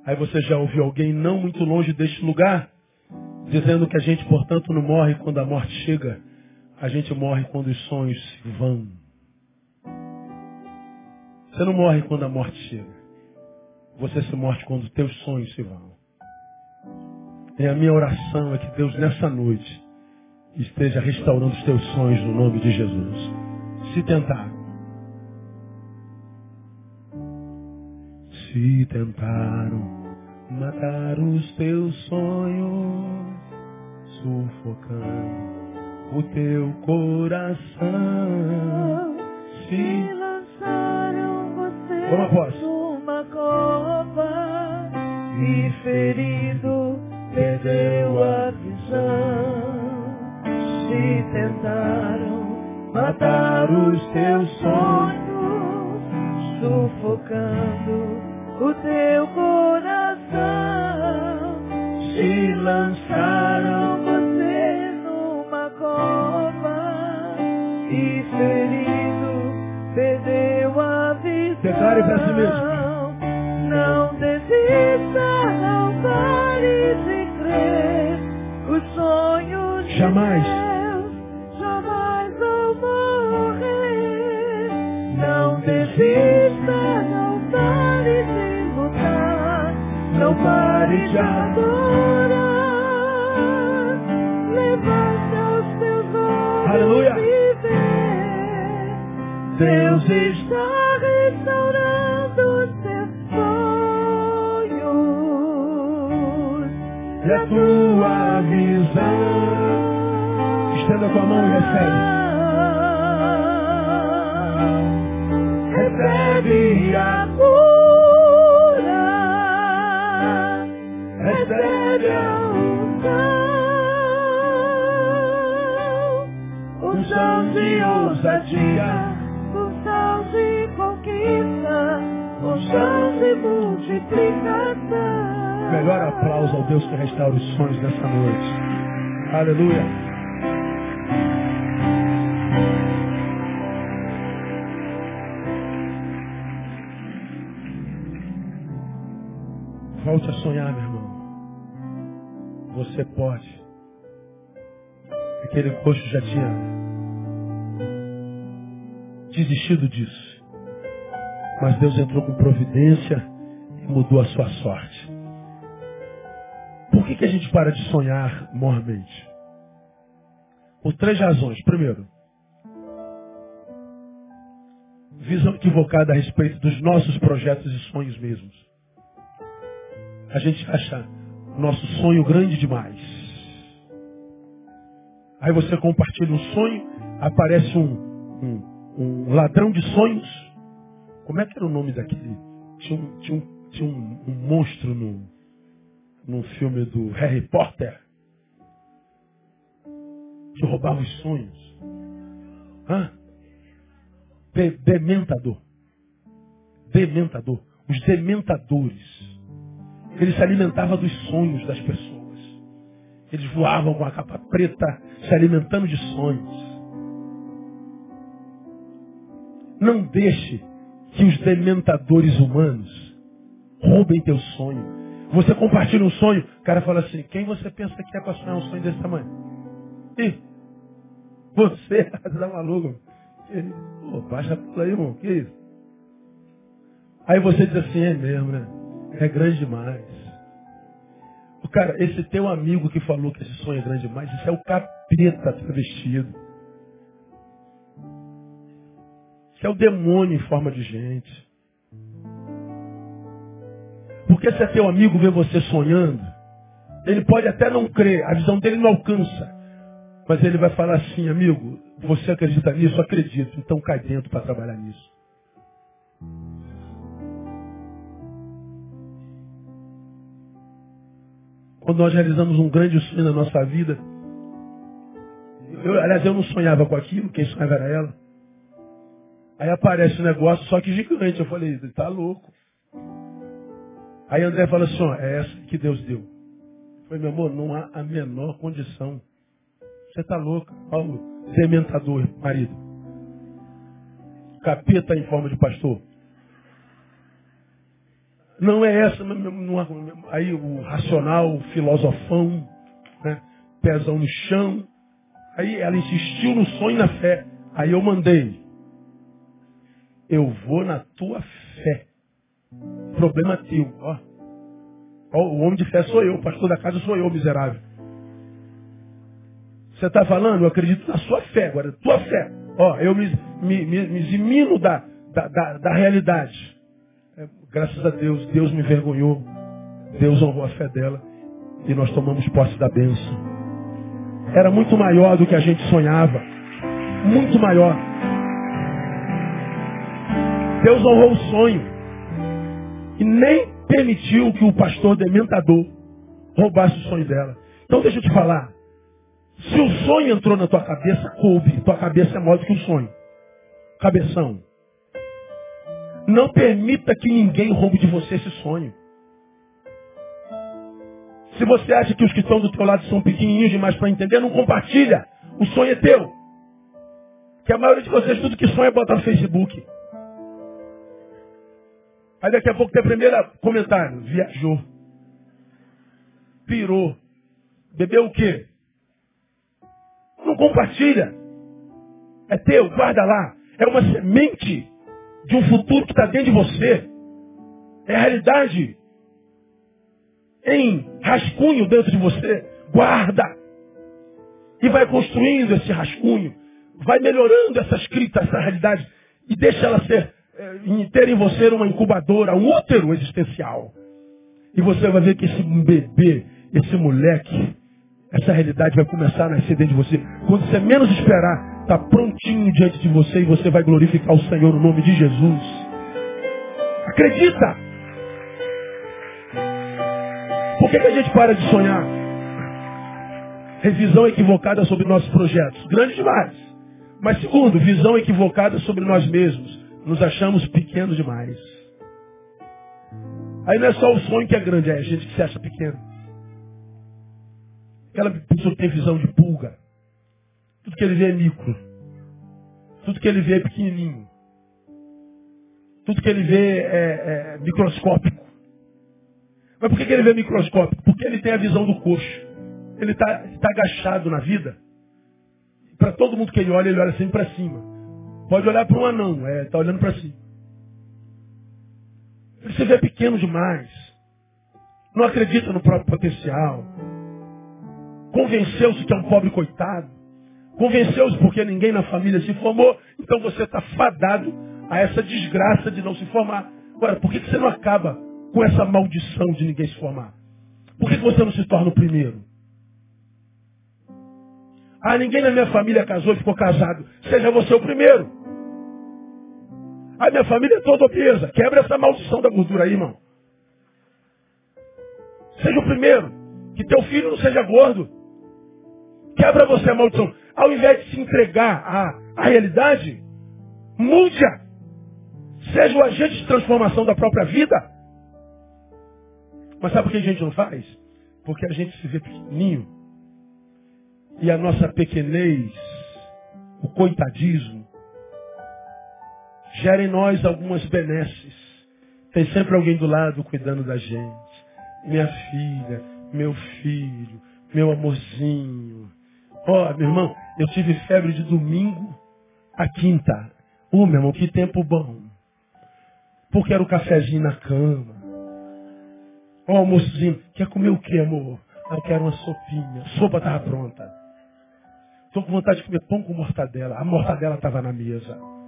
Aí você já ouviu alguém não muito longe deste lugar, dizendo que a gente, portanto, não morre quando a morte chega, a gente morre quando os sonhos vão. Você não morre quando a morte chega. Você se morre quando os teus sonhos se vão. E a minha oração é que Deus nessa noite esteja restaurando os teus sonhos no nome de Jesus. Se tentar. Se tentaram matar os teus sonhos, sufocando o teu coração. Se Após. Uma cova e ferido perdeu a visão. Se tentaram matar os teus sonhos, sufocando o teu coração. Se lançaram você numa cova e ferido Declare para si mesmo. Não desista, não pare de crer. Os sonhos jamais, de Deus jamais vão morrer. Não desista, não pare de lutar. Não pare de adorar. Levanta os teus olhos Aleluia. e vê. Deus está E a tua visão. Estenda tua mão e recebe. recebe a cura, recebe a unção, unção de ousadia, unção de conquista, unção de multiplicação. Melhor aplauso ao Deus que restaura os sonhos nessa noite. Aleluia. Volte a sonhar, meu irmão. Você pode. Aquele coxo já tinha desistido disso. Mas Deus entrou com providência e mudou a sua sorte. Por que, que a gente para de sonhar mormente? Por três razões. Primeiro, visão equivocada a respeito dos nossos projetos e sonhos mesmos a gente acha nosso sonho grande demais. Aí você compartilha um sonho, aparece um, um, um ladrão de sonhos. Como é que era o nome daquele? Tinha um, tinha um, tinha um, um monstro no, num filme do Harry Potter que roubava os sonhos. Hã? De, dementador. Dementador. Os dementadores ele se alimentava dos sonhos das pessoas. Eles voavam com a capa preta, se alimentando de sonhos. Não deixe que os dementadores humanos roubem teu sonho. Você compartilha um sonho, o cara fala assim, quem você pensa que é para sonhar um sonho desse tamanho? Ih, você, tá maluco. Pô, baixa tudo aí, irmão, que isso? Aí você diz assim, é mesmo, né? É grande demais. Cara, esse teu amigo que falou que esse sonho é grande demais, isso é o capeta travestido. Isso é o demônio em forma de gente. Porque se é teu amigo ver você sonhando, ele pode até não crer, a visão dele não alcança. Mas ele vai falar assim, amigo, você acredita nisso? Acredito. Então cai dentro para trabalhar nisso. Quando nós realizamos um grande sonho na nossa vida, eu, aliás, eu não sonhava com aquilo, quem sonhava era ela. Aí aparece um negócio, só que gigante. Eu falei, tá louco. Aí André fala assim, ó, é essa que Deus deu. Eu falei, meu amor, não há a menor condição. Você tá louco. Olha o dementador, marido. Capeta em forma de pastor. Não é essa, não, aí o racional, o filosofão, né, pezão no chão. Aí ela insistiu no sonho e na fé. Aí eu mandei. Eu vou na tua fé. Problema teu. Ó. ó o homem de fé sou eu, o pastor da casa sou eu, miserável. Você está falando? Eu acredito na sua fé, agora, tua fé. Ó, eu me, me, me, me eximino da, da, da, da realidade. Graças a Deus, Deus me envergonhou. Deus honrou a fé dela. E nós tomamos posse da bênção. Era muito maior do que a gente sonhava. Muito maior. Deus honrou o sonho. E nem permitiu que o pastor dementador roubasse o sonho dela. Então deixa eu te falar. Se o sonho entrou na tua cabeça, coube. Tua cabeça é maior do que o sonho. Cabeção. Não permita que ninguém roube de você esse sonho. Se você acha que os que estão do teu lado são pequenininhos demais para entender, não compartilha. O sonho é teu. Que a maioria de vocês, tudo que sonha é botar no Facebook. Aí daqui a pouco tem o primeiro comentário. Viajou. Pirou. Bebeu o quê? Não compartilha. É teu, guarda lá. É uma semente de um futuro que está dentro de você. É a realidade. Em rascunho dentro de você. Guarda. E vai construindo esse rascunho. Vai melhorando essa escrita, essa realidade. E deixa ela ser, é, ter em você uma incubadora, um útero existencial. E você vai ver que esse bebê, esse moleque, essa realidade vai começar a nascer dentro de você. Quando você menos esperar, está prontinho diante de você e você vai glorificar o Senhor no nome de Jesus. Acredita! Por que, que a gente para de sonhar? Revisão equivocada sobre nossos projetos. Grande demais. Mas segundo, visão equivocada sobre nós mesmos. Nos achamos pequenos demais. Aí não é só o sonho que é grande, é a gente que se acha pequeno. Aquela pessoa que tem visão de pulga. Tudo que ele vê é micro. Tudo que ele vê é pequenininho. Tudo que ele vê é, é microscópico. Mas por que, que ele vê microscópico? Porque ele tem a visão do coxo. Ele está tá agachado na vida. Para todo mundo que ele olha, ele olha sempre para cima. Pode olhar para um anão, está é, tá olhando para cima. Ele se vê pequeno demais. Não acredita no próprio potencial. Convenceu-se que é um pobre coitado. Convenceu-se porque ninguém na família se formou. Então você está fadado a essa desgraça de não se formar. Agora, por que você não acaba com essa maldição de ninguém se formar? Por que você não se torna o primeiro? Ah, ninguém na minha família casou e ficou casado. Seja você o primeiro. A minha família é toda obesa. Quebra essa maldição da gordura aí, irmão. Seja o primeiro. Que teu filho não seja gordo. Quebra você a maldição. Ao invés de se entregar à, à realidade, mude-a. Seja o agente de transformação da própria vida. Mas sabe por que a gente não faz? Porque a gente se vê pequenininho. E a nossa pequenez, o coitadismo, gera em nós algumas benesses. Tem sempre alguém do lado cuidando da gente. Minha filha, meu filho, meu amorzinho. Ó, oh, meu irmão, eu tive febre de domingo a quinta. Ô, oh, meu irmão, que tempo bom. Porque era o cafezinho na cama. Ó, oh, almoçozinho, quer comer o que, amor? Ah, eu quero uma sopinha. Sopa estava pronta. Estou com vontade de comer pão com mortadela. A mortadela estava na mesa.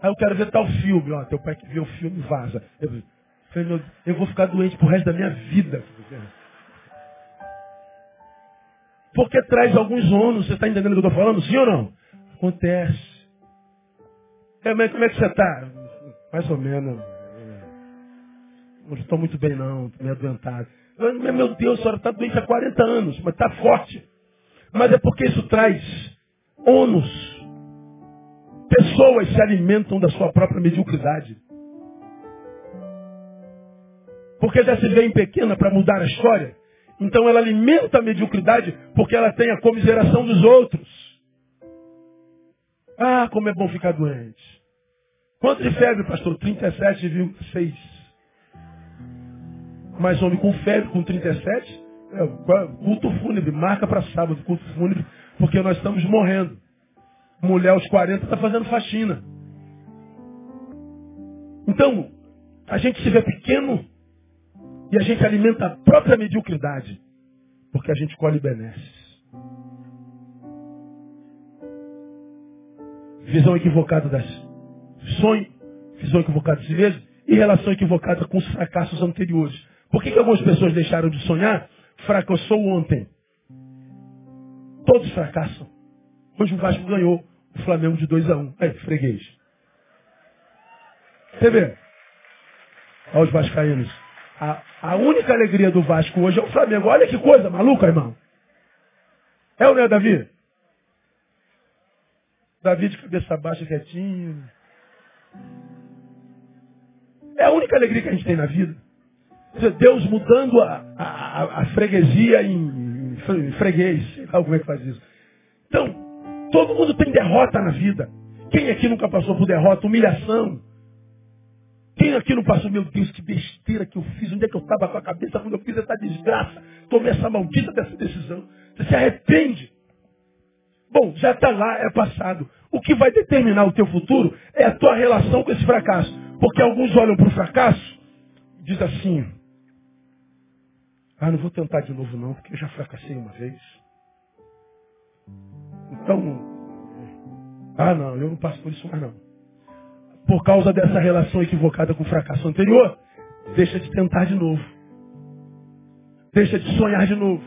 Aí eu quero ver tal filme. Ó, teu pai que vê o filme vaza. Eu, eu vou ficar doente pro resto da minha vida. Porque traz alguns ônus. Você está entendendo o que eu estou falando? Sim ou não? Acontece. É, mas como é que você está? Mais ou menos. Não estou muito bem não. Estou meio adoentado. Meu Deus, a senhora está doente há 40 anos, mas está forte. Mas é porque isso traz ônus Pessoas se alimentam da sua própria mediocridade. Porque já se vê pequena para mudar a história. Então ela alimenta a mediocridade porque ela tem a comiseração dos outros. Ah, como é bom ficar doente. Quanto de febre, pastor? 37,6. Mas homem com febre, com 37, é, culto fúnebre, marca para sábado, culto fúnebre, porque nós estamos morrendo. Mulher aos 40 está fazendo faxina. Então, a gente se vê pequeno e a gente alimenta a própria mediocridade. Porque a gente colhe benesses. Visão equivocada das sonho, visão equivocada de si mesmo e relação equivocada com os fracassos anteriores. Por que, que algumas pessoas deixaram de sonhar? Fracassou ontem. Todos fracassam. Hoje o Vasco ganhou o Flamengo de 2 a 1 um. Aí, freguês. Você vê? Olha os vascaínos. A, a única alegria do Vasco hoje é o Flamengo. Olha que coisa maluca, irmão. É ou não é, Davi? Davi de cabeça baixa, quietinho. É a única alegria que a gente tem na vida. Deus mudando a, a, a freguesia em, em freguês. Sei lá como é que faz isso. Então, Todo mundo tem derrota na vida. Quem aqui nunca passou por derrota, humilhação? Quem aqui não passou, meu Deus, que besteira que eu fiz, onde é que eu estava com a cabeça quando eu fiz essa desgraça? Tomei essa maldita dessa decisão. Você se arrepende. Bom, já está lá, é passado. O que vai determinar o teu futuro é a tua relação com esse fracasso. Porque alguns olham para o fracasso e dizem assim, ah, não vou tentar de novo não, porque eu já fracassei uma vez. Então, ah não, eu não passo por isso mais não. Por causa dessa relação equivocada com o fracasso anterior, deixa de tentar de novo. Deixa de sonhar de novo.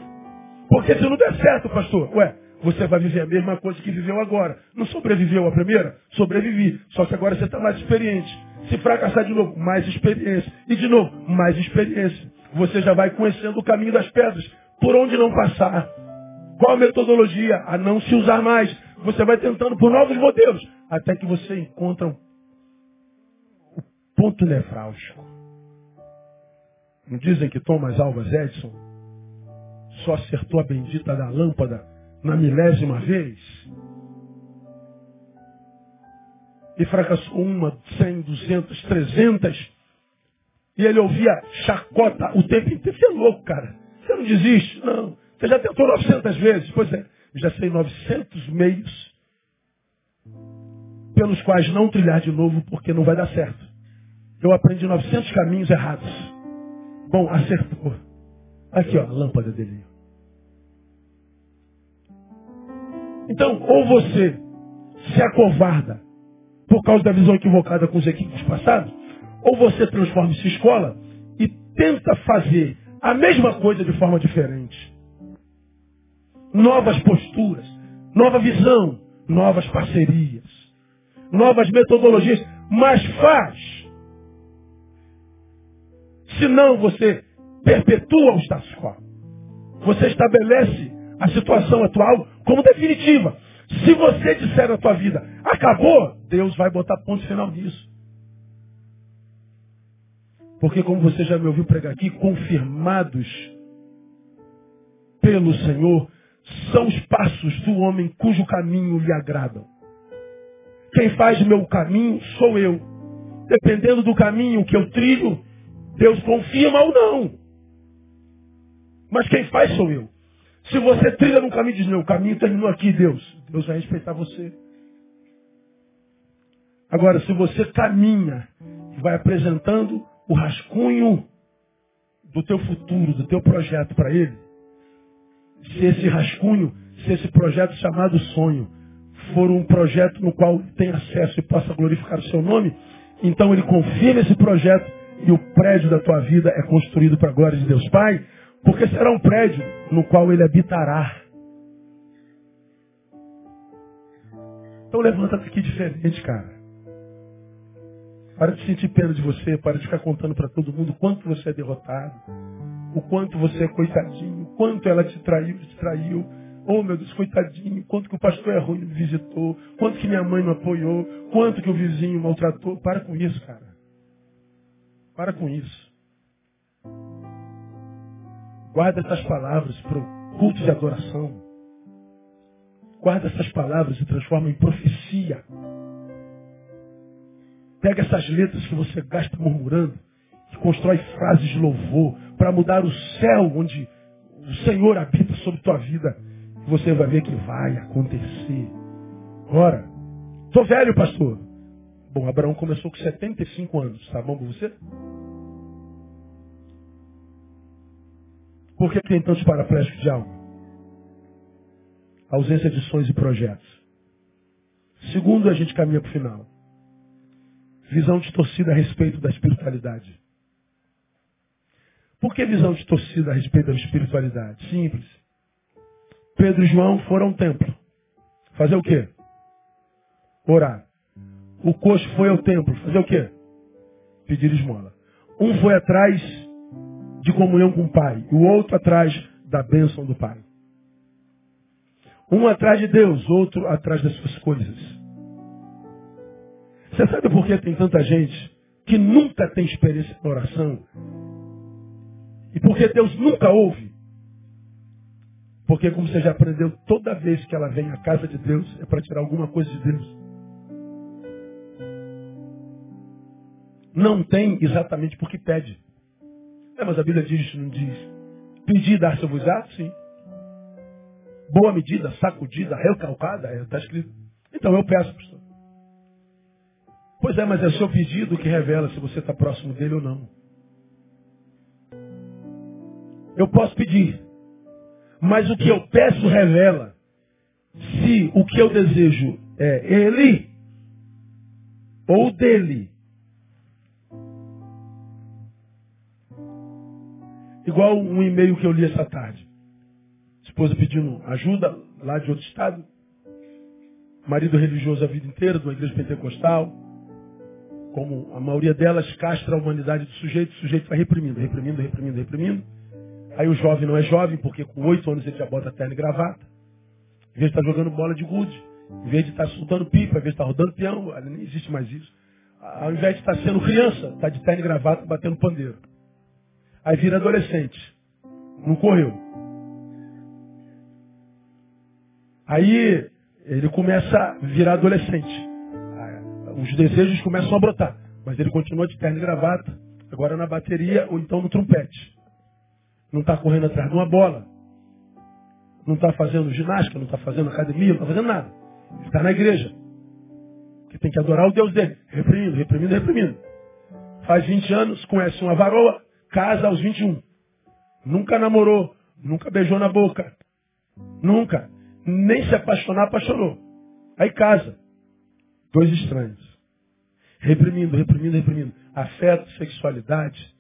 Porque se não der certo, pastor, ué, você vai viver a mesma coisa que viveu agora. Não sobreviveu a primeira? Sobrevivi. Só que agora você está mais experiente. Se fracassar de novo, mais experiência. E de novo, mais experiência. Você já vai conhecendo o caminho das pedras. Por onde não passar. Qual a metodologia? A não se usar mais. Você vai tentando por novos modelos. Até que você encontra o ponto nefrálgico. Não dizem que Thomas Alva Edison só acertou a bendita da lâmpada na milésima vez? E fracassou uma, cem, duzentas, trezentas. E ele ouvia chacota o tempo inteiro. Você é louco, cara. Você não desiste? Não. Você já tentou 900 vezes? Pois é. Já sei 900 meios pelos quais não trilhar de novo porque não vai dar certo. Eu aprendi 900 caminhos errados. Bom, acertou. Aqui, ó, a lâmpada dele. Então, ou você se acovarda por causa da visão equivocada com os equipes passados, ou você transforma-se em escola e tenta fazer a mesma coisa de forma diferente. Novas posturas, nova visão, novas parcerias, novas metodologias, mas faz. Senão você perpetua o status quo. Você estabelece a situação atual como definitiva. Se você disser na tua vida, acabou, Deus vai botar ponto final nisso. Porque como você já me ouviu pregar aqui, confirmados pelo Senhor, são os passos do homem cujo caminho lhe agradam. Quem faz meu caminho sou eu. Dependendo do caminho que eu trilho, Deus confirma ou não. Mas quem faz sou eu. Se você trilha num caminho e diz, meu, caminho terminou aqui, Deus. Deus vai respeitar você. Agora, se você caminha e vai apresentando o rascunho do teu futuro, do teu projeto para ele, se esse rascunho, se esse projeto chamado sonho for um projeto no qual tem acesso e possa glorificar o seu nome, então ele confirma esse projeto e o prédio da tua vida é construído para a glória de Deus Pai, porque será um prédio no qual ele habitará. Então levanta daqui diferente, cara. Para de sentir pena de você, para de ficar contando para todo mundo o quanto você é derrotado, o quanto você é coitadinho, quanto ela te traiu, te traiu. Oh meu Deus, coitadinho, quanto que o pastor é ruim me visitou, quanto que minha mãe me apoiou, quanto que o vizinho maltratou. Para com isso, cara. Para com isso. Guarda essas palavras para o culto de adoração. Guarda essas palavras e transforma em profecia. Pega essas letras que você gasta murmurando, que constrói frases de louvor para mudar o céu onde o Senhor habita sobre tua vida. Você vai ver que vai acontecer. Ora, tô velho, pastor. Bom, Abraão começou com 75 anos. Tá bom para você? Por que tem tantos paraplégicos de alma? Ausência de sonhos e projetos. Segundo, a gente caminha para o final. Visão distorcida a respeito da espiritualidade. Por que visão distorcida a respeito da espiritualidade? Simples. Pedro e João foram ao templo. Fazer o quê? Orar. O coxo foi ao templo. Fazer o quê? Pedir esmola. Um foi atrás de comunhão com o Pai, e o outro atrás da bênção do Pai. Um atrás de Deus, outro atrás das suas coisas. Você sabe por que tem tanta gente que nunca tem experiência na oração? E por que Deus nunca ouve? Porque, como você já aprendeu, toda vez que ela vem à casa de Deus é para tirar alguma coisa de Deus. Não tem exatamente porque pede. É, mas a Bíblia diz, não diz. Pedir, dar-se-vos-á? Sim. Boa medida, sacudida, recalcada, está é, escrito. Então eu peço, pastor. Pois é, mas é o seu pedido que revela se você está próximo dele ou não. Eu posso pedir, mas o que eu peço revela se o que eu desejo é ele ou dele. Igual um e-mail que eu li essa tarde. esposa pedindo ajuda lá de outro estado. Marido religioso a vida inteira, de uma igreja pentecostal. Como a maioria delas castra a humanidade do sujeito, o sujeito vai reprimindo, reprimindo, reprimindo, reprimindo. Aí o jovem não é jovem, porque com oito anos ele já bota terno e gravata. Em vez de estar jogando bola de gude, em vez de estar soltando pipa, em vez de estar rodando peão, nem existe mais isso. Ao invés de estar sendo criança, está de terno e gravata batendo pandeiro. Aí vira adolescente. Não correu. Aí ele começa a virar adolescente. Os desejos começam a brotar. Mas ele continua de terno e gravata, agora na bateria ou então no trompete. Não está correndo atrás de uma bola. Não está fazendo ginástica, não está fazendo academia, não está fazendo nada. Está na igreja. Que tem que adorar o Deus dele. Reprimindo, reprimindo, reprimindo. Faz 20 anos, conhece uma varoa, casa aos 21. Nunca namorou, nunca beijou na boca. Nunca. Nem se apaixonar, apaixonou. Aí casa. Dois estranhos. Reprimindo, reprimindo, reprimindo. Afeto, sexualidade.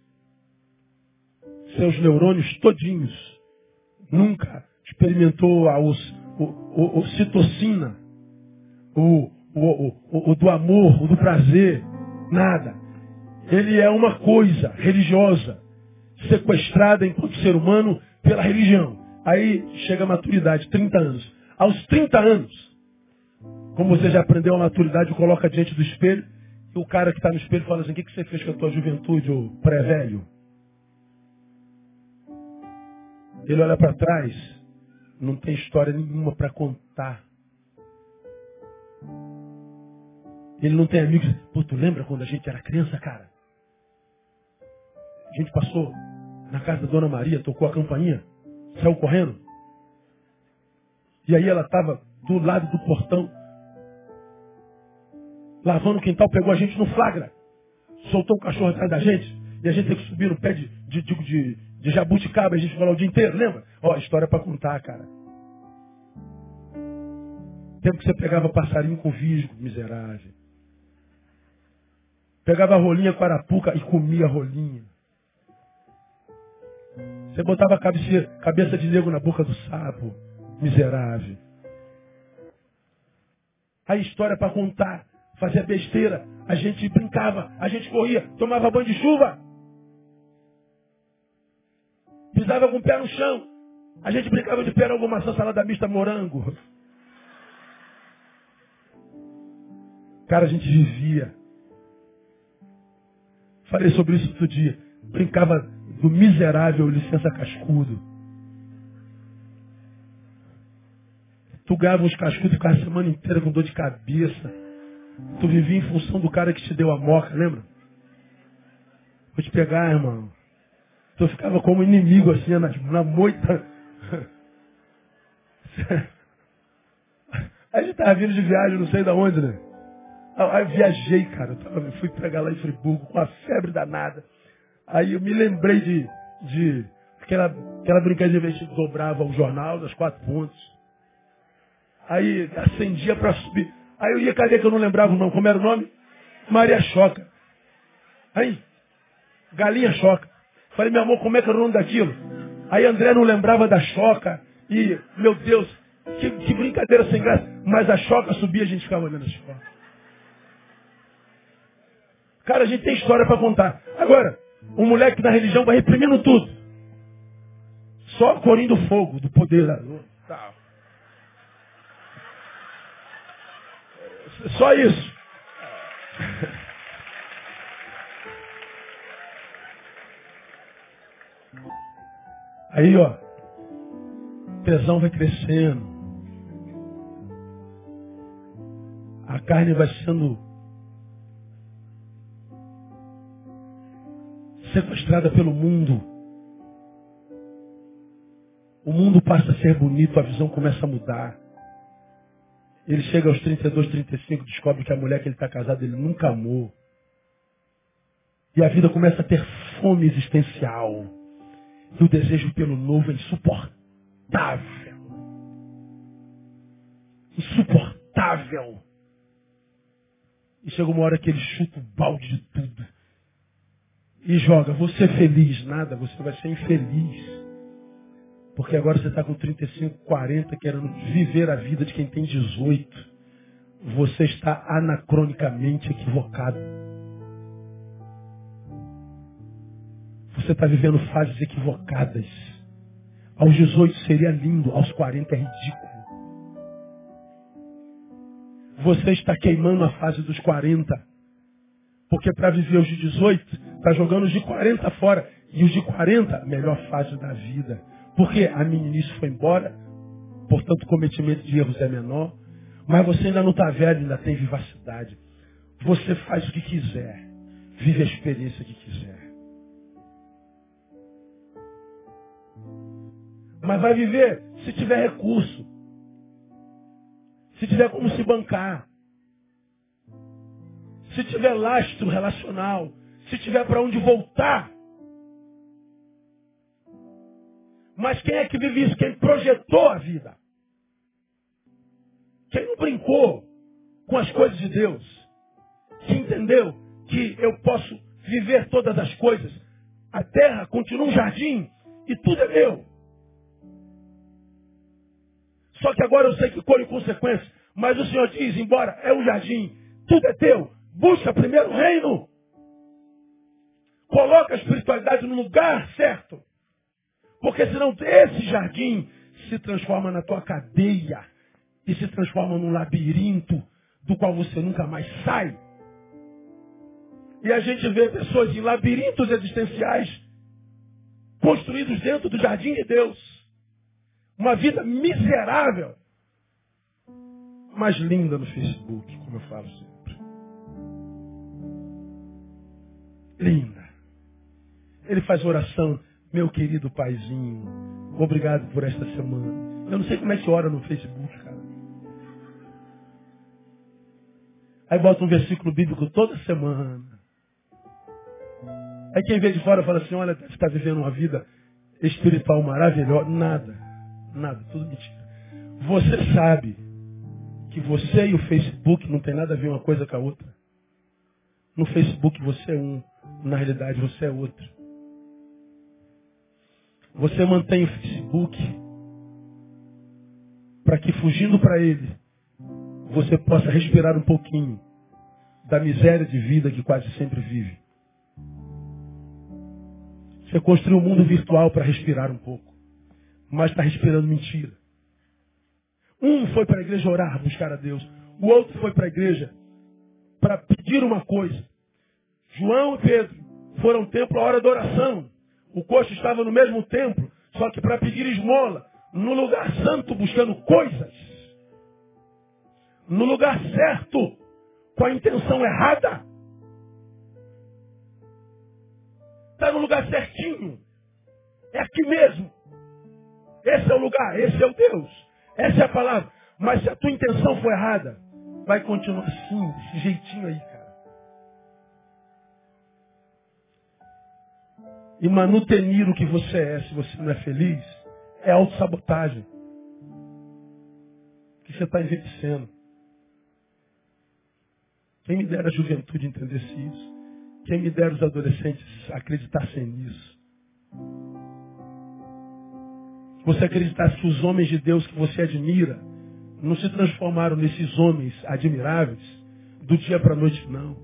Seus neurônios todinhos. Nunca experimentou a os, o, o, o. O, o, o, do amor, o do prazer. Nada. Ele é uma coisa religiosa, sequestrada enquanto ser humano pela religião. Aí chega a maturidade, 30 anos. Aos 30 anos, como você já aprendeu a maturidade, coloca diante do espelho, e o cara que está no espelho fala assim, o que, que você fez com a tua juventude, o pré-velho? Ele olha para trás, não tem história nenhuma para contar. Ele não tem amigos. Pô, tu lembra quando a gente era criança, cara? A gente passou na casa da Dona Maria, tocou a campainha, saiu correndo. E aí ela estava do lado do portão, lavando o quintal, pegou a gente no flagra. Soltou o cachorro atrás da gente. E a gente tem que subir no pé de, de, de, de, de jabuticaba, a gente falou o dia inteiro, lembra? Ó, história para contar, cara. Tempo que você pegava passarinho com visgo, miserável. Pegava rolinha com arapuca e comia rolinha. Você botava a cabeça, cabeça de negro na boca do sapo. Miserável. A história para contar. Fazia besteira. A gente brincava. A gente corria. Tomava banho de chuva. Pisava com o pé no chão. A gente brincava de alguma maçã, salada mista, morango. Cara, a gente vivia. Falei sobre isso outro dia. Brincava do miserável licença cascudo. Tu ganhava uns cascudos e ficava a semana inteira com dor de cabeça. Tu vivia em função do cara que te deu a moca, lembra? Vou te pegar, irmão. Tu ficava como inimigo assim, na, na moita. A gente tava vindo de viagem, não sei de onde, né? Aí eu viajei, cara. Eu fui pregar lá em Friburgo com a febre danada. Aí eu me lembrei de, de aquela, aquela brincadeira que a dobrava o jornal das quatro pontos. Aí acendia para subir. Aí eu ia, cadê que eu não lembrava o nome? Como era o nome? Maria Choca. Aí, Galinha Choca. Falei, meu amor, como é que era o nome daquilo? Aí André não lembrava da Choca. E, meu Deus, que, que brincadeira sem graça. Mas a Choca subia, a gente ficava olhando a Choca. Cara, a gente tem história para contar. Agora, um moleque da religião vai reprimindo tudo. Só corim do fogo, do poder. Tá. Só isso. Aí, ó, tesão vai crescendo. A carne vai sendo sequestrada pelo mundo. O mundo passa a ser bonito, a visão começa a mudar. Ele chega aos 32, 35, descobre que a mulher que ele está casado ele nunca amou. E a vida começa a ter fome existencial. E o desejo pelo novo é insuportável. Insuportável. E chega uma hora que ele chuta o balde de tudo e joga, você feliz, nada, você vai ser infeliz. Porque agora você está com 35, 40, querendo viver a vida de quem tem 18. Você está anacronicamente equivocado. Você está vivendo fases equivocadas. Aos 18 seria lindo, aos 40 é ridículo. Você está queimando a fase dos 40. Porque para viver os de 18, está jogando os de 40 fora. E os de 40, melhor fase da vida. Porque a meninice foi embora, portanto o cometimento de erros é menor. Mas você ainda não está velho, ainda tem vivacidade. Você faz o que quiser. Vive a experiência que quiser. Mas vai viver se tiver recurso. Se tiver como se bancar. Se tiver lastro relacional. Se tiver para onde voltar. Mas quem é que vive isso? Quem projetou a vida. Quem não brincou com as coisas de Deus. Quem entendeu que eu posso viver todas as coisas. A terra continua um jardim e tudo é meu. Só que agora eu sei que colho consequências. Mas o Senhor diz, embora é um jardim, tudo é teu. Busca primeiro o reino. Coloca a espiritualidade no lugar certo. Porque senão esse jardim se transforma na tua cadeia e se transforma num labirinto do qual você nunca mais sai. E a gente vê pessoas em labirintos existenciais construídos dentro do jardim de Deus. Uma vida miserável, mas linda no Facebook, como eu falo sempre. Linda. Ele faz oração, meu querido paizinho, obrigado por esta semana. Eu não sei como é que ora no Facebook, cara. Aí bota um versículo bíblico toda semana. Aí quem vê de fora fala assim, olha, você está vivendo uma vida espiritual maravilhosa. Nada. Nada, tudo mentira. Você sabe que você e o Facebook não tem nada a ver uma coisa com a outra. No Facebook você é um, na realidade você é outro. Você mantém o Facebook para que fugindo para ele você possa respirar um pouquinho da miséria de vida que quase sempre vive. Você construiu um mundo virtual para respirar um pouco mas está respirando mentira. Um foi para a igreja orar, buscar a Deus. O outro foi para a igreja para pedir uma coisa. João e Pedro foram ao templo à hora da oração. O coxo estava no mesmo templo, só que para pedir esmola, no lugar santo, buscando coisas. No lugar certo, com a intenção errada. Está no lugar certinho. É aqui mesmo. Esse é o lugar, esse é o Deus. Essa é a palavra. Mas se a tua intenção for errada, vai continuar assim, desse jeitinho aí, cara. E manutenir o que você é, se você não é feliz, é autossabotagem. Que você está envelhecendo. Quem me dera a juventude entendesse isso. Quem me dera os adolescentes acreditassem nisso você acreditasse que os homens de Deus que você admira não se transformaram nesses homens admiráveis do dia para a noite, não.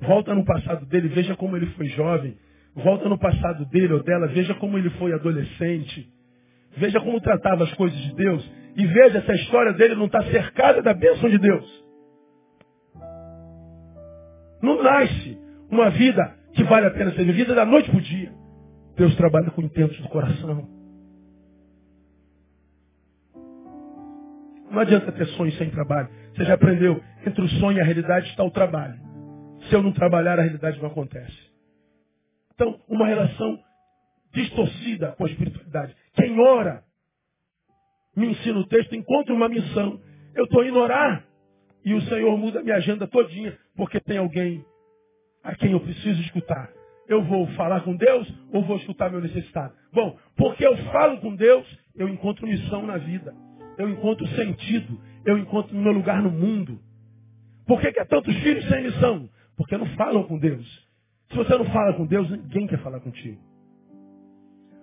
Volta no passado dele, veja como ele foi jovem. Volta no passado dele ou dela, veja como ele foi adolescente. Veja como tratava as coisas de Deus. E veja se a história dele não está cercada da bênção de Deus. Não nasce uma vida que vale a pena ser vivida da noite para o dia. Deus trabalha com intentos do coração. Não adianta ter sonho sem trabalho. Você já aprendeu, entre o sonho e a realidade está o trabalho. Se eu não trabalhar, a realidade não acontece. Então, uma relação distorcida com a espiritualidade. Quem ora, me ensina o texto, encontra uma missão. Eu estou indo orar e o Senhor muda minha agenda todinha, porque tem alguém a quem eu preciso escutar. Eu vou falar com Deus ou vou escutar meu necessitado? Bom, porque eu falo com Deus, eu encontro missão na vida eu encontro sentido, eu encontro meu lugar no mundo. Por que, que há tantos filhos sem missão? Porque não falam com Deus. Se você não fala com Deus, ninguém quer falar contigo.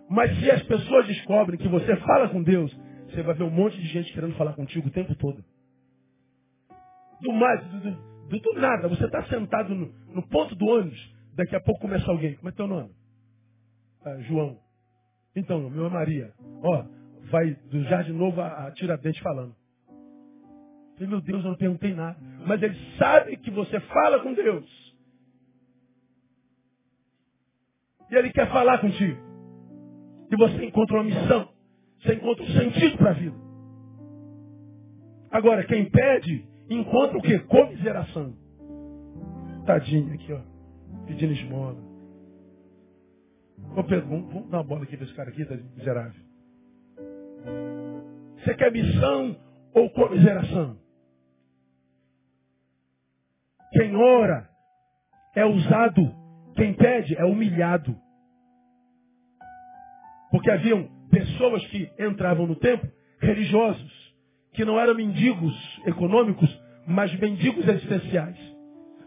Mas se as pessoas descobrem que você fala com Deus, você vai ver um monte de gente querendo falar contigo o tempo todo. Do mais, do, do, do nada, você está sentado no, no, ponto do ônibus, daqui a pouco começa alguém. Como é teu nome? Ah, João. Então, meu é Maria. Ó, vai do Jardim Novo a, a Tiradentes falando. Meu Deus, eu não perguntei nada. Mas ele sabe que você fala com Deus. E ele quer falar contigo. E você encontra uma missão. Você encontra um sentido para a vida. Agora, quem pede, encontra o quê? Comiseração. Tadinho aqui, ó. Pedindo esmola. Vou vamos, vamos dar uma bola aqui para esse cara aqui, tá miserável. Você quer missão ou comiseração? Quem ora é usado, quem pede é humilhado. Porque haviam pessoas que entravam no templo, religiosos, que não eram mendigos econômicos, mas mendigos existenciais.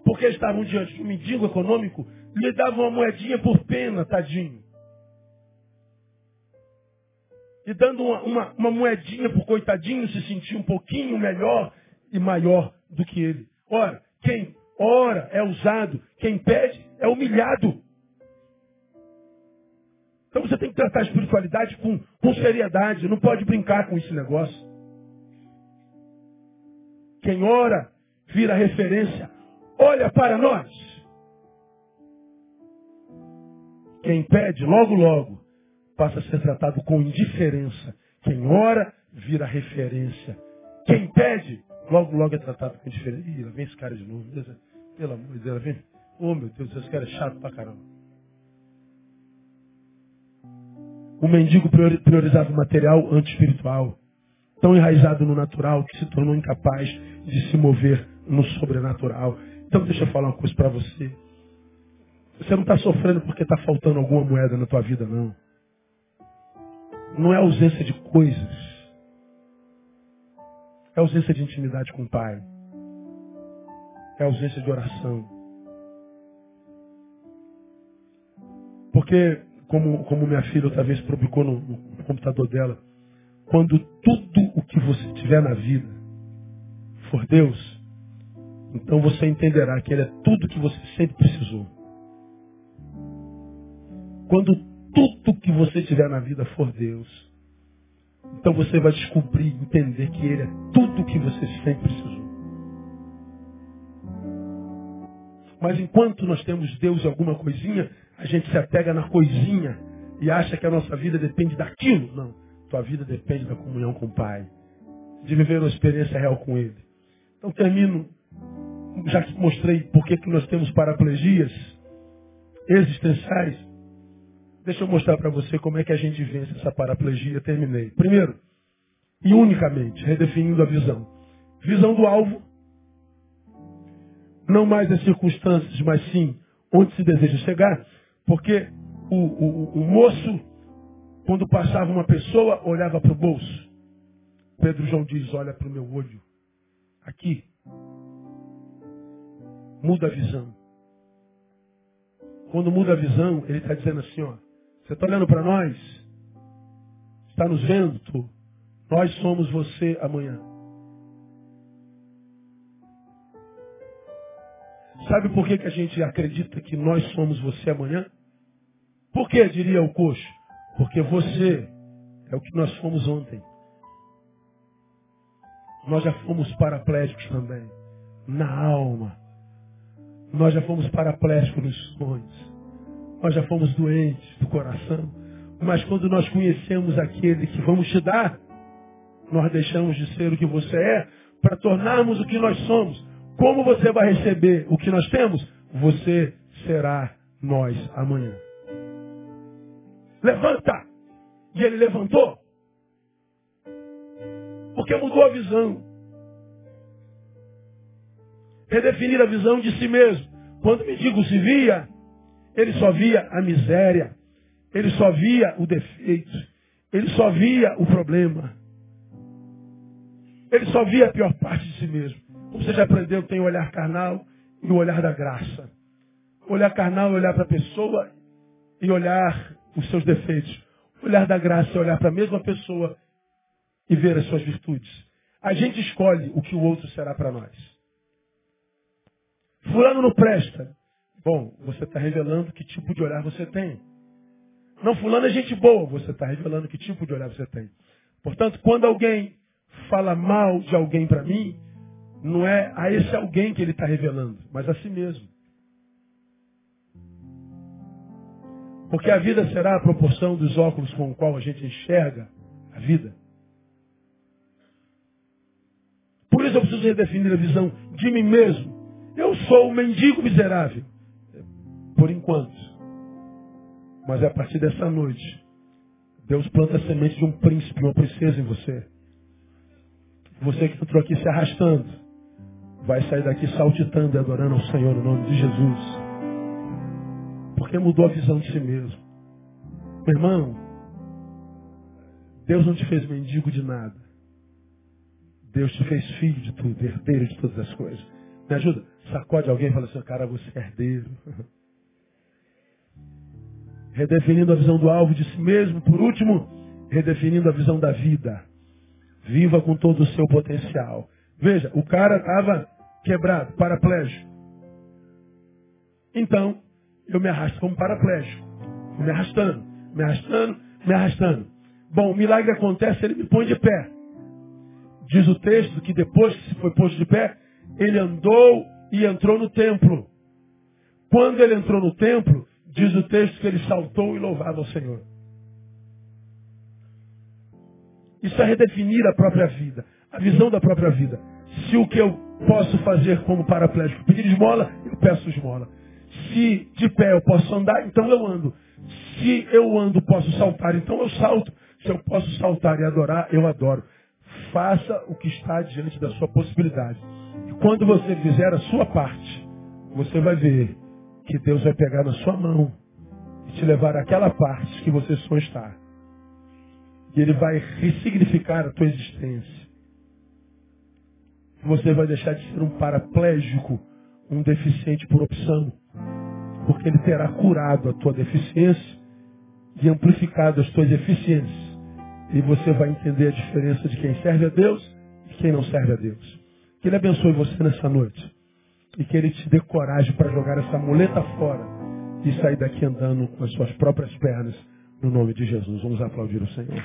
Porque estavam diante de um mendigo econômico, lhe davam uma moedinha por pena, tadinho. E dando uma, uma, uma moedinha por coitadinho, se sentia um pouquinho melhor e maior do que ele. Ora, quem ora é usado, quem pede é humilhado. Então você tem que tratar a espiritualidade com, com seriedade, não pode brincar com esse negócio. Quem ora vira referência, olha para nós. Quem pede, logo, logo, passa a ser tratado com indiferença. Quem ora vira referência. Quem pede, logo, logo é tratado com indiferença. Ih, vem esse cara de novo. Pelo amor de Deus, vem. Oh, meu Deus, esse cara é chato pra caramba. O mendigo priorizava o material anti-espiritual, tão enraizado no natural que se tornou incapaz de se mover no sobrenatural. Então deixa eu falar uma coisa para você. Você não está sofrendo porque está faltando alguma moeda na tua vida, não. Não é ausência de coisas. É ausência de intimidade com o Pai. É ausência de oração. Porque como, como minha filha outra vez publicou no, no computador dela, quando tudo o que você tiver na vida for Deus, então você entenderá que Ele é tudo que você sempre precisou. Quando tudo que você tiver na vida for Deus, então você vai descobrir, entender que Ele é tudo que você sempre precisou. Mas enquanto nós temos Deus em alguma coisinha, a gente se apega na coisinha e acha que a nossa vida depende daquilo. Não. Tua vida depende da comunhão com o Pai. De viver uma experiência real com Ele. Então termino, já mostrei por que nós temos paraplegias existenciais, deixa eu mostrar para você como é que a gente vence essa paraplegia. Terminei. Primeiro, e unicamente, redefinindo a visão. Visão do alvo, não mais as circunstâncias, mas sim onde se deseja chegar. Porque o, o, o moço, quando passava uma pessoa, olhava para o bolso. Pedro João diz, olha para o meu olho. Aqui. Muda a visão. Quando muda a visão, ele está dizendo assim, ó. Você está olhando para nós? Está nos vendo? Tu? Nós somos você amanhã. Sabe por que, que a gente acredita que nós somos você amanhã? Por que, diria o coxo? Porque você é o que nós fomos ontem. Nós já fomos paraplégicos também. Na alma. Nós já fomos paraplégicos nos sonhos. Nós já fomos doentes do coração. Mas quando nós conhecemos aquele que vamos te dar, nós deixamos de ser o que você é para tornarmos o que nós somos. Como você vai receber o que nós temos? Você será nós amanhã. Levanta! E ele levantou. Porque mudou a visão. Redefinir a visão de si mesmo. Quando me digo se via, ele só via a miséria. Ele só via o defeito. Ele só via o problema. Ele só via a pior parte de si mesmo. Como você já aprendeu, tem o olhar carnal e o olhar da graça. Olhar carnal é olhar para a pessoa e olhar os seus defeitos. olhar da graça é olhar para a mesma pessoa e ver as suas virtudes. A gente escolhe o que o outro será para nós. Fulano não presta. Bom, você está revelando que tipo de olhar você tem. Não, fulano é gente boa. Você está revelando que tipo de olhar você tem. Portanto, quando alguém fala mal de alguém para mim, não é a esse alguém que ele está revelando, mas a si mesmo. Porque a vida será a proporção dos óculos com o qual a gente enxerga a vida. Por isso eu preciso redefinir a visão de mim mesmo. Eu sou um mendigo miserável. Por enquanto. Mas é a partir dessa noite, Deus planta a semente de um príncipe, uma princesa em você. Você que entrou aqui se arrastando, vai sair daqui saltitando e adorando ao Senhor no nome de Jesus. Porque mudou a visão de si mesmo. Meu irmão, Deus não te fez mendigo de nada. Deus te fez filho de tudo, herdeiro de todas as coisas. Me ajuda? Sacode alguém e fala assim, cara, você é herdeiro. Redefinindo a visão do alvo de si mesmo. Por último, redefinindo a visão da vida. Viva com todo o seu potencial. Veja, o cara estava quebrado, paraplégico. Então, eu me arrasto como paraplégico. Me arrastando, me arrastando, me arrastando. Bom, o milagre acontece, ele me põe de pé. Diz o texto que depois que se foi posto de pé, ele andou e entrou no templo. Quando ele entrou no templo, diz o texto que ele saltou e louvava ao Senhor. Isso é redefinir a própria vida, a visão da própria vida. Se o que eu posso fazer como paraplégico, pedir esmola, eu peço esmola. Se de pé eu posso andar, então eu ando. Se eu ando, posso saltar, então eu salto. Se eu posso saltar e adorar, eu adoro. Faça o que está diante da sua possibilidade. Quando você fizer a sua parte, você vai ver que Deus vai pegar na sua mão e te levar àquela parte que você só está. E Ele vai ressignificar a tua existência. Você vai deixar de ser um paraplégico, um deficiente por opção. Porque Ele terá curado a tua deficiência e amplificado as tuas eficiências. E você vai entender a diferença de quem serve a Deus e quem não serve a Deus. Que Ele abençoe você nessa noite. E que Ele te dê coragem para jogar essa muleta fora e sair daqui andando com as suas próprias pernas. No nome de Jesus. Vamos aplaudir o Senhor.